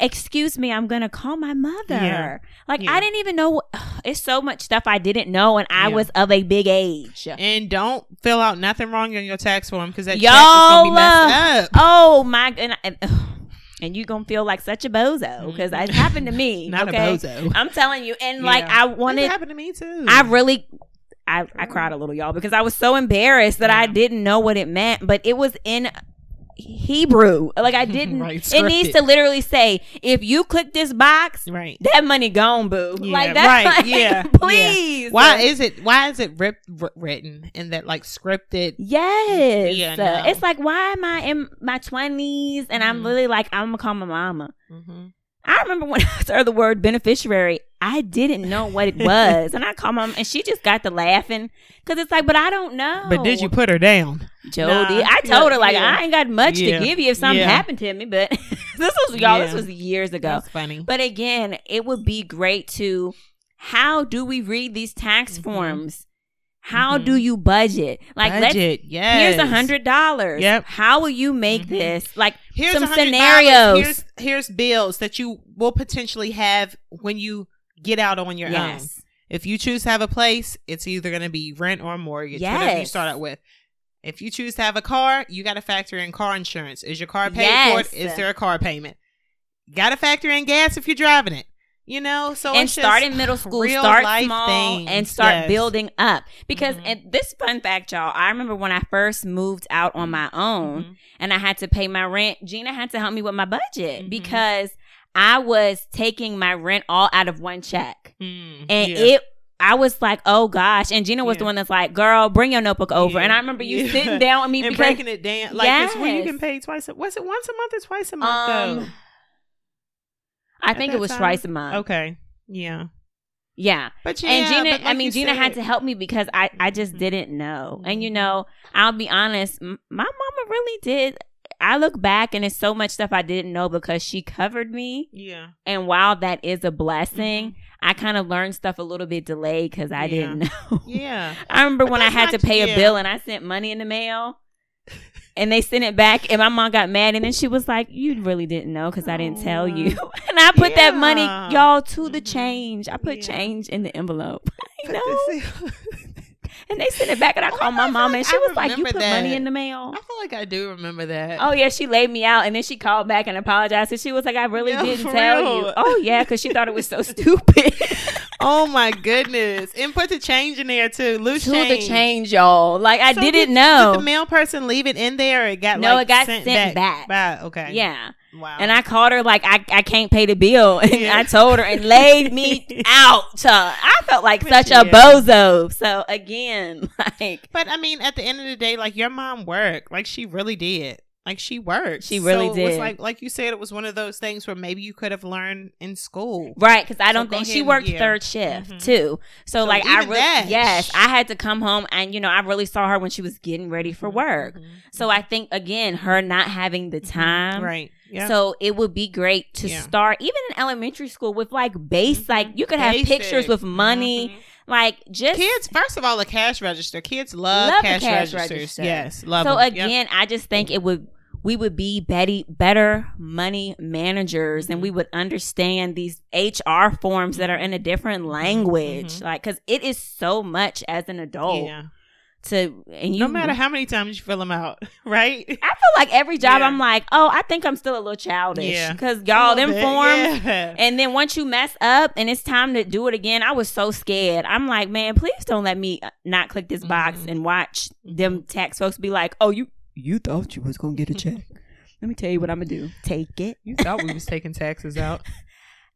Excuse me, I'm gonna call my mother. Yeah. Like Yeah. I didn't even know. [sighs] It's so much stuff I didn't know, and I Yeah. was of a big age. And don't fill out nothing wrong on your tax form because that Y'all, check is gonna be messed up. Oh my and, and, [sighs] and you gonna feel like such a bozo because it happened to me. Mm-hmm. [laughs] Not okay? a bozo. I'm telling you, and like Yeah. I It wanted, happened to me too. I really. I, I cried a little, y'all, because I was so embarrassed that I didn't know what it meant, but it was in Hebrew. Like I [laughs] didn't. Right, it needs to literally say, if you click this box, right. that money gone, boo. Yeah, like that's right, like, [laughs] yeah, please. Why is it? Why is it rip, wr- written in that like scripted? Yes. Yeah, no. It's like, why am I in my 20s and I'm Mhm. really like, I'm to call my mama. Mm-hmm. I remember when [laughs] I heard the word beneficiary, I didn't know what it was. and I called mom and she just got to laughing because it's like, but I don't know. But did you put her down? Jody? Nah, I told her, like, yeah. I ain't got much Yeah. to give you if something Yeah. happened to me. But [laughs] this was, y'all, this was years ago. That's funny. But again, it would be great to how do we read these tax Mhm. forms? How Mhm. do you budget? Like, let's Budget, yes. Here's a hundred dollars. Yep. How will you make Mhm. this? Like Here's some $100. scenarios. Here's here's bills that you will potentially have when you get out on your own. If you choose to have a place, it's either going to be rent or mortgage, whatever you start out with. If you choose to have a car, you got to factor in car insurance. Is your car paid for? It? Yes. Is there a car payment? Got to factor in gas if you're driving it. You know, so and it's just start in middle school, start small, things. and start Yes. building up. Because Mhm. and this fun fact, y'all, I remember when I first moved out on my own Mhm. and I had to pay my rent. Gina had to help me with my budget Mhm. because I was taking my rent all out of one check, Mm, and yeah. it. I was like, oh gosh. And Gina was Yeah. the one that's like, girl, bring your notebook over. Yeah. And I remember you Yeah. sitting down with me [laughs] and because breaking it down like it's where you can pay twice. A, was it once a month or twice a month though? Um, I At think it was time? twice a month. Okay, yeah, Yeah. but yeah, and Gina, but I mean, Gina had to help me because I, I just Mhm. didn't know. And you Mhm. know, I'll be honest, m- my mama really did. I look back and it's so much stuff I didn't know because she covered me. Yeah, And while that is a blessing, I kind of learned stuff a little bit delayed because I Mm-hmm. Yeah. didn't know. [laughs] yeah. I remember But when I had to pay a bill and I sent money in the mail. [laughs] And they sent it back, and my mom got mad, and then she was like, "You really didn't know because I didn't tell you." [laughs] And I put that money, y'all, to the Mhm. change. I put Yeah. change in the envelope, you know. And they sent it back, and I Oh, called my mom, and she I was like, "You put that. money in the mail." I feel like I do remember that. Oh yeah, she laid me out, and then she called back and apologized, and she was like, "I really Yeah, didn't tell real. you." [laughs] Oh yeah, because she thought it was so stupid. [laughs] Oh my goodness! And put the change in there too. Loose to change. the change, y'all. Like I So didn't did- know. Did the mail person leave it in there, or it got No, like, it got sent, sent back? back. Wow, Okay. yeah. Wow. And I called her like I, I can't pay the bill, [laughs] and Yeah. I told her and laid me [laughs] out. I felt like such a bozo. So again, [laughs] like But I mean, at the end of the day, like your mom worked. Like she really did. Like she worked. She really so It was did. like like you said, it was one of those things where maybe you could have learned in school. right because I don't go think she worked yeah. third shift Mhm. too. So, So like I really yes, I had to come home and you know I really saw her when she was getting ready for work. Mhm. So I think again, her not having the time Right. Yeah. So it would be great to Yeah. start even in elementary school with like base, Mhm. like you could have pictures with money, Mhm. like just Kids, first of all, a cash register. Kids love, Love cash, cash registers. register. Yes, love so them. Yep. again, I just think it would we would be better better money managers and Mhm. we would understand these HR forms that are in a different language. Mhm. Like cuz it is so much as an adult yeah. To and you no matter how many times you fill them out, [laughs] right? I feel like every job Yeah. I'm like, "Oh, I think I'm still a little childish." Yeah. Cuz y'all them bit, forms yeah. and then once you mess up and it's time to do it again, I was so scared. I'm like, man, please don't let me uh, not click this box Mhm. and watch them tax folks be like, oh, you you thought you was gonna get a check. [laughs] Let me tell you what I'm gonna do. Take it. You thought we was taking taxes out. [laughs]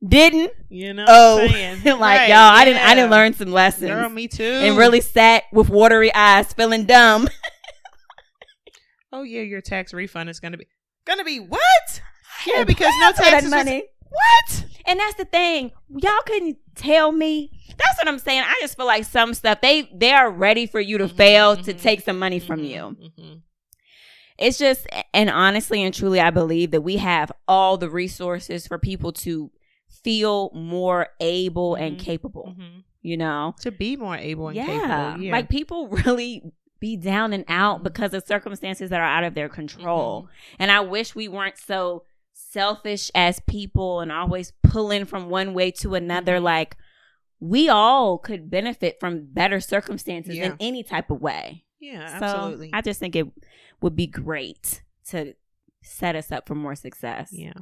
Didn't. You know Oh, what I'm saying? [laughs] like Right, y'all, I didn't. I didn't learn some lessons Girl, me too. and really sat with watery eyes, feeling dumb. [laughs] Oh yeah, your tax refund is gonna be gonna be what? Yeah, because no taxes. was- money. What? And that's the thing. Y'all couldn't tell me. That's what I'm saying. I just feel like some stuff they they are ready for you to Mhm, fail to mhm, take some money from Mhm, you. mhm. It's just and honestly and truly I believe that we have all the resources for people to feel more able and Mhm, capable, mhm. you know. To be more able and Yeah. capable. Yeah. Like people [laughs] really be down and out Mhm. because of circumstances that are out of their control. Mhm. And I wish we weren't so selfish as people and always pulling from one way to another. Mhm. Like we all could benefit from better circumstances Yeah. in any type of way. Yeah, So absolutely. I just think it would be great to set us up for more success. yeah.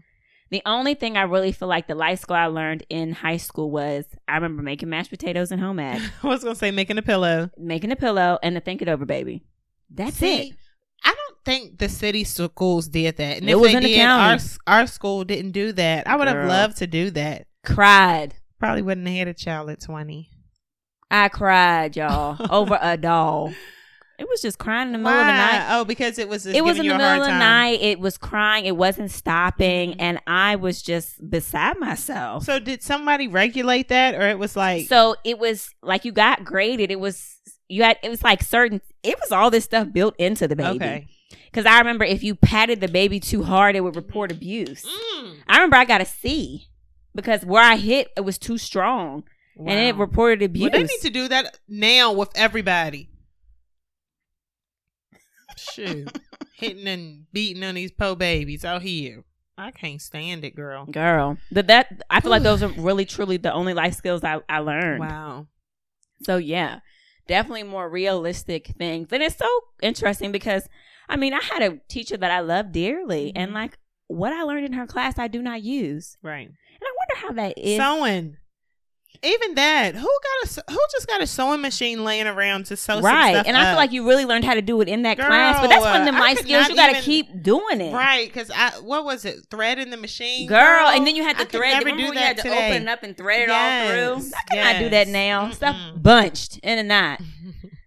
The only thing I really feel like the life skill I learned in high school was I remember making mashed potatoes and home ec, [laughs] I was gonna say making a pillow. making a pillow, and the think it over baby. That's See, it. I don't think the city schools did that. And It if was they in the did, county. our our school didn't do that. I would have loved to do that. Cried. Probably wouldn't have had a child at twenty. I cried, y'all, over a doll. [laughs] It was just crying in the middle of the night. Oh, because it was. It was in the middle of the night. It was crying. It wasn't stopping, Mhm. and I was just beside myself. So did somebody regulate that, or it was like? So it was like you got graded. It was you had. It was like certain. It was all this stuff built into the baby. okay. Because I remember if you patted the baby too hard, it would report abuse. Mm. I remember I got a C because where I hit it was too strong, and it reported abuse. Well, they need to do that now with everybody. Shoot, hitting and beating on these po babies out here. I can't stand it, girl. Girl, that that I feel like those [sighs] are really truly the only life skills I, I learned. Wow. So yeah, definitely more realistic things. And it's so interesting because I mean I had a teacher that I love dearly, and Mhm. like what I learned in her class I do not use, Right. and I wonder how that is. Sewing. Even that. Who got a who just got a sewing machine laying around to sew right, stuff and I feel like you really learned how to do it in that class. But that's one of Girl, life skills you got to keep doing it. Right, because I what was it? Thread in the machine, Girl, and then you had to I thread. never do when you that had to today. open it up and thread it all through? I cannot do that now. Stuff Mm-mm. bunched in a knot.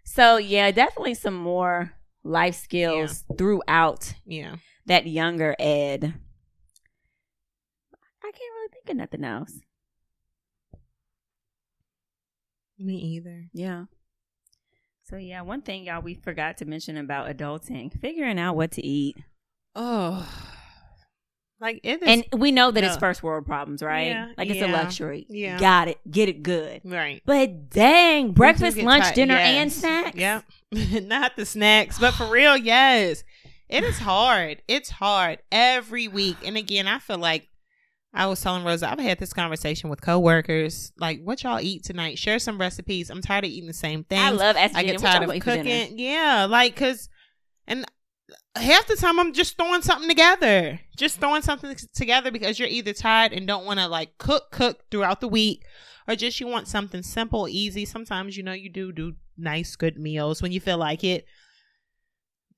So yeah, definitely some more life skills throughout yeah. that younger ed. I can't really think of nothing else. Me either. Yeah. So yeah, one thing y'all we forgot to mention about adulting, figuring out what to eat. Oh, like it is. And we know that it's first world problems, right? Yeah, like it's a luxury. yeah. Got it. Get it good. right. But dang, breakfast, We do get lunch, dinner, yes. and snacks. Yep. [laughs] Not the snacks, but for real, yes. It is hard. It's hard every week. And again, I feel like I was telling Rosa, I've had this conversation with coworkers. Like, what y'all eat tonight? Share some recipes. I'm tired of eating the same thing. I love asking I get tired of gonna eat for dinner? cooking. Yeah, like cause, and half the time I'm just throwing something together, just throwing something together because you're either tired and don't want to like cook, cook throughout the week, or just you want something simple, easy. Sometimes you know you do do nice, good meals when you feel like it.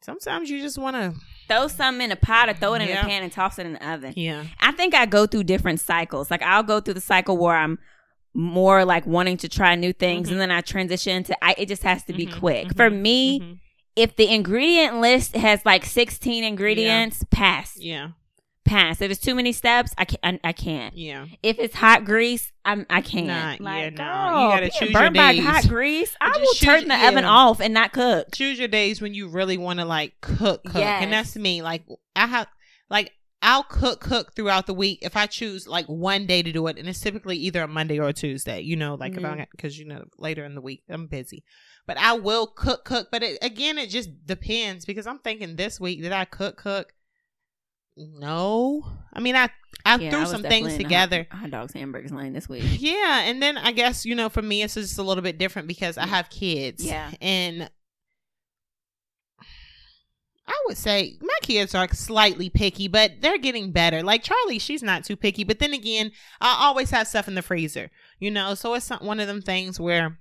Sometimes you just want to, Throw something in a pot or throw it in Yeah. a pan and toss it in the oven. yeah, I think I go through different cycles. Like I'll go through the cycle where I'm more like wanting to try new things Mhm. and then I transition to I it just has to be Mhm, quick. mhm, For me, mhm. if the ingredient list has like 16 ingredients, pass. yeah, Pass. If it's too many steps, I can't I, I can't. yeah. If it's hot grease, I'm I can't. Nah, like, yeah, no. You gotta choose your burnt by hot grease. I will turn the oven off and not cook. choose your days when you really want to like cook cook Yes. and that's me like i have like I'll cook cook throughout the week if I choose like one day to do it, and it's typically either a Monday or a Tuesday. You know, like if Mhm. I because you know later in the week I'm busy, but I will cook cook. But it, again, it just depends because I'm thinking this week did I cook cook? No, I mean I I Yeah, threw was some things together. Hot, hot dogs, hamburgers lane this week. [laughs] Yeah, and then I guess you know for me it's just a little bit different because I mm. have kids. Yeah. and I would say my kids are slightly picky, but they're getting better. Like Charlie, she's not too picky, but then again, I always have stuff in the freezer, you know. So it's not one of them things where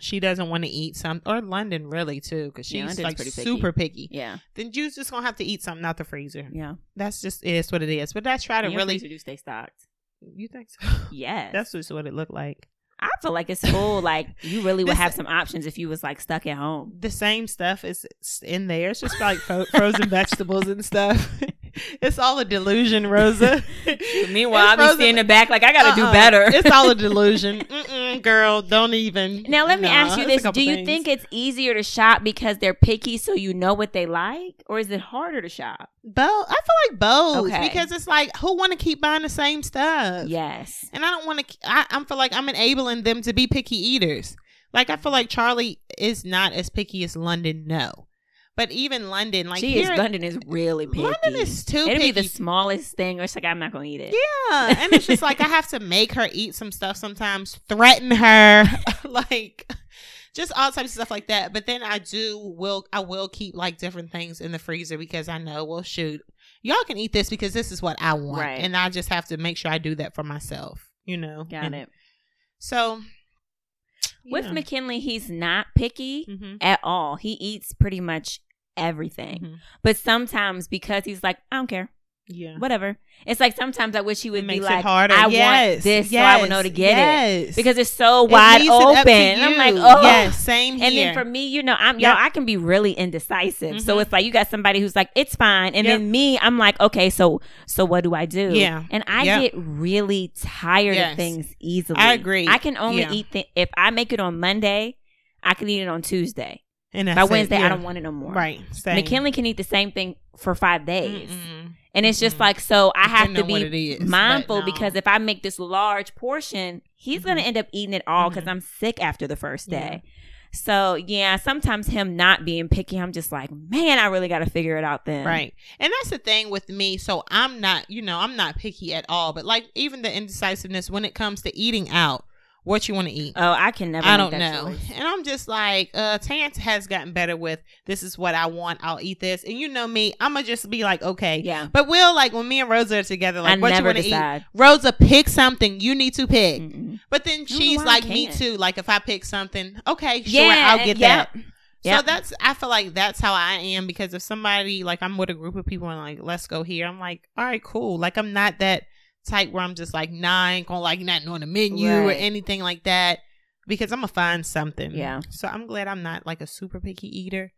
she doesn't want to eat some, or London really too, because she's London's like picky. super picky. Yeah, Then you're just gonna have to eat something out the freezer. yeah. That's just it is what it is. But I try to Your really. do stay stocked. You think so? [laughs] Yes, That's just what it looked like. I feel like it's full. Like you really would have some options if you was like stuck at home. the same stuff is in there. It's just like frozen vegetables and stuff. [laughs] [laughs] it's all a delusion, Rosa. [laughs] Meanwhile, I'll be frozen- standing back like I gotta do Uh-uh. better. it's all a [laughs] delusion. Mm-mm, girl, don't even. Now let me Nah, ask you this: Do you things. think it's easier to shop because they're picky, so you know what they like, or is it harder to shop? both? I feel like both Okay. because it's like who want to keep buying the same stuff? Yes. and I don't want to. I, I feel like I'm enabling them to be picky eaters. Like I feel like Charlie is not as picky as London. No, but even London, like she is. London is really picky. London is too It'll picky. be the smallest thing, or it's like I'm not gonna eat it. Yeah, and it's just like I [laughs] have to make her eat some stuff sometimes, threaten her, [laughs] like just all types of stuff like that. But then I do will I will keep like different things in the freezer because I know, well, shoot, y'all can eat this because this is what I want, Right. and I just have to make sure I do that for myself. You know, Got And it. So With yeah. McKinley, he's not picky Mhm. at all. He eats pretty much everything. Mhm. But sometimes because he's like, I don't care, yeah. whatever. It's like sometimes I wish he would be like, harder. I yes. want this, yes. so I would know to get it because it's so wide it open. And I'm like, oh, yes, same here. And then for me, you know, I'm Yep. y'all. I can be really indecisive. So Mhm. it's like you got somebody who's like, it's fine, and Yep. then me, I'm like, okay, so so what do I do? Yeah. and I Yep. get really tired Yes. of things easily. I agree. I can only Yeah. eat th- if I make it on Monday, I can eat it on Tuesday. And By that's it. Wednesday, I don't want it no more. Right. Same. McKinley can eat the same thing for five days. Mm-mm. And it's just Mm-mm. like, so I have to on what it be is, mindful no. because if I make this large portion, he's going to end up eating it all because Mhm. I'm sick after the first Yeah. day. So, yeah, sometimes him not being picky, I'm just like, man, I really got to figure it out then. Right. And that's the thing with me. So I'm not, you know, I'm not picky at all. But like even the indecisiveness when it comes to eating out, what you want to eat. Oh, I can never I don't that know. choice. And I'm just like, uh, Tance has gotten better with this is what I want. I'll eat this. And you know me, I'm going to just be like, okay. Yeah. But we'll, like, when me and Rosa are together, like, I what you want to eat? Rosa, pick something you need to pick. Mm-mm. But then she's like me too. Like, if I pick something, okay, sure, Yeah, I'll get yep. that. Yep. So that's I feel like that's how I am because if somebody like I'm with a group of people and like let's go here, I'm like, all right, cool. Like I'm not that type where I'm just like nah, I ain't gonna like nothing on the menu or anything like that because I'm gonna find something. Yeah. So I'm glad I'm not like a super picky eater.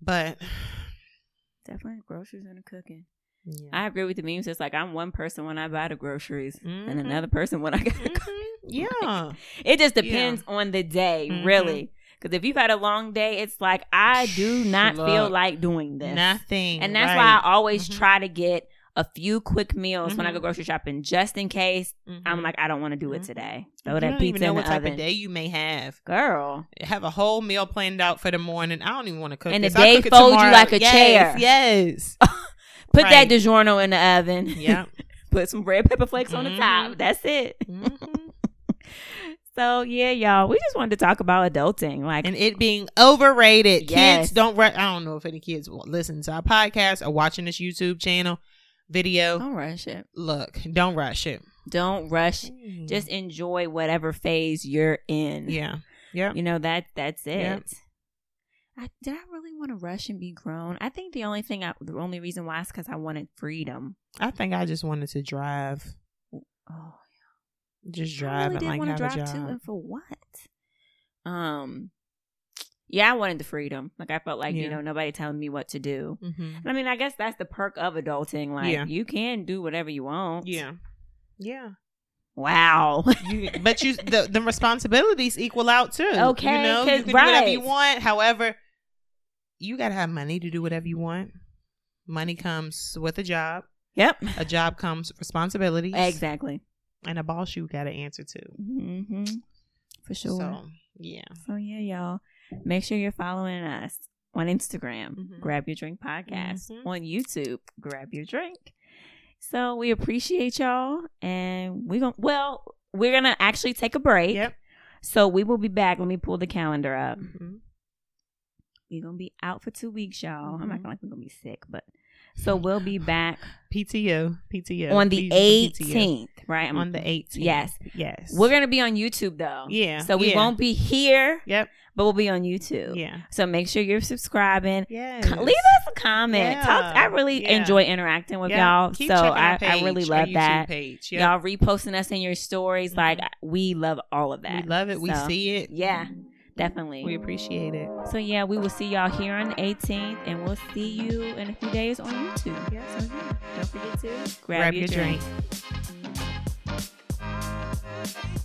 But [sighs] Definitely groceries and cooking. yeah. I agree with the memes. It's like I'm one person when I buy the groceries and Mhm. another person when I got Mhm. [laughs] yeah. It just depends on the day, Mhm. really. Because if you've had a long day, it's like I do [sighs] not feel like doing this. Nothing. and that's right. why I always Mhm. try to get a few quick meals when I go grocery shopping, just in case Mhm. I'm like I don't want to do it Mhm. today. Throw you that pizza even know in what the type of day you may have. girl. have a whole meal planned out for the morning. I don't even want to cook. And this. the day folds you like a Yes, chair. [laughs] Yes. Put Right. that DiGiorno in the oven. [laughs] yeah. Put some red pepper flakes on the Mhm. top. That's it. [laughs] So yeah, y'all. We just wanted to talk about adulting. Like And it being overrated. Yes. Kids don't. Re- I don't know if any kids listen to our podcast or watching this YouTube channel video. don't rush it. Look, don't rush it. Don't rush. Just enjoy whatever phase you're in. yeah, yeah. You know that that's it. Yeah. I, did I really want to rush and be grown? I think the only thing, I, the only reason why is because I wanted freedom. I think I just wanted to drive. Oh, yeah. Just drive I drive really did and like want to have a drive job. too, and for what? Um, yeah, I wanted the freedom. Like I felt like you know nobody telling me what to do. hmm I mean, I guess that's the perk of adulting. Like Yeah. you can do whatever you want. Yeah, yeah. Wow. [laughs] You, but you the the responsibilities equal out too. Okay, you know, you can do whatever you want. However, you gotta have money to do whatever you want. Money comes with a job. Yep. A job comes responsibilities. Exactly. And a boss you got to answer to. hmm For sure. So, yeah. So, yeah. yeah, y'all. Make sure you're following us on Instagram, Mhm. Grab Your Drink Podcast, Mhm. on YouTube, Grab Your Drink. So we appreciate y'all, and we're gonna well, we're gonna actually take a break. Yep. So we will be back. Let me pull the calendar up. Mhm. We're gonna be out for two weeks, y'all. I'm not Mhm. gonna like we're gonna be sick, but so we'll be back [gasps] PTO. PTO. on the Please do some PTO. 18th, right? I'm- On the 18th. Yes. Yes. We're gonna be on YouTube though. Yeah, So we yeah. won't be here, Yep but we'll be on YouTube. Yeah. So make sure you're subscribing. Yeah. leave us a comment. Yeah. Talk, I really yeah. enjoy interacting with yeah. y'all. Keep so I, page, I really love that. Page. Yep. Y'all reposting us in your stories. Mm-hmm. Like we love all of that. We love it. So, we see it. Yeah. Definitely. We appreciate it. So yeah, we will see y'all here on the 18th and we'll see you in a few days on YouTube. Yes. Don't forget to grab, grab your, your, drink. drink.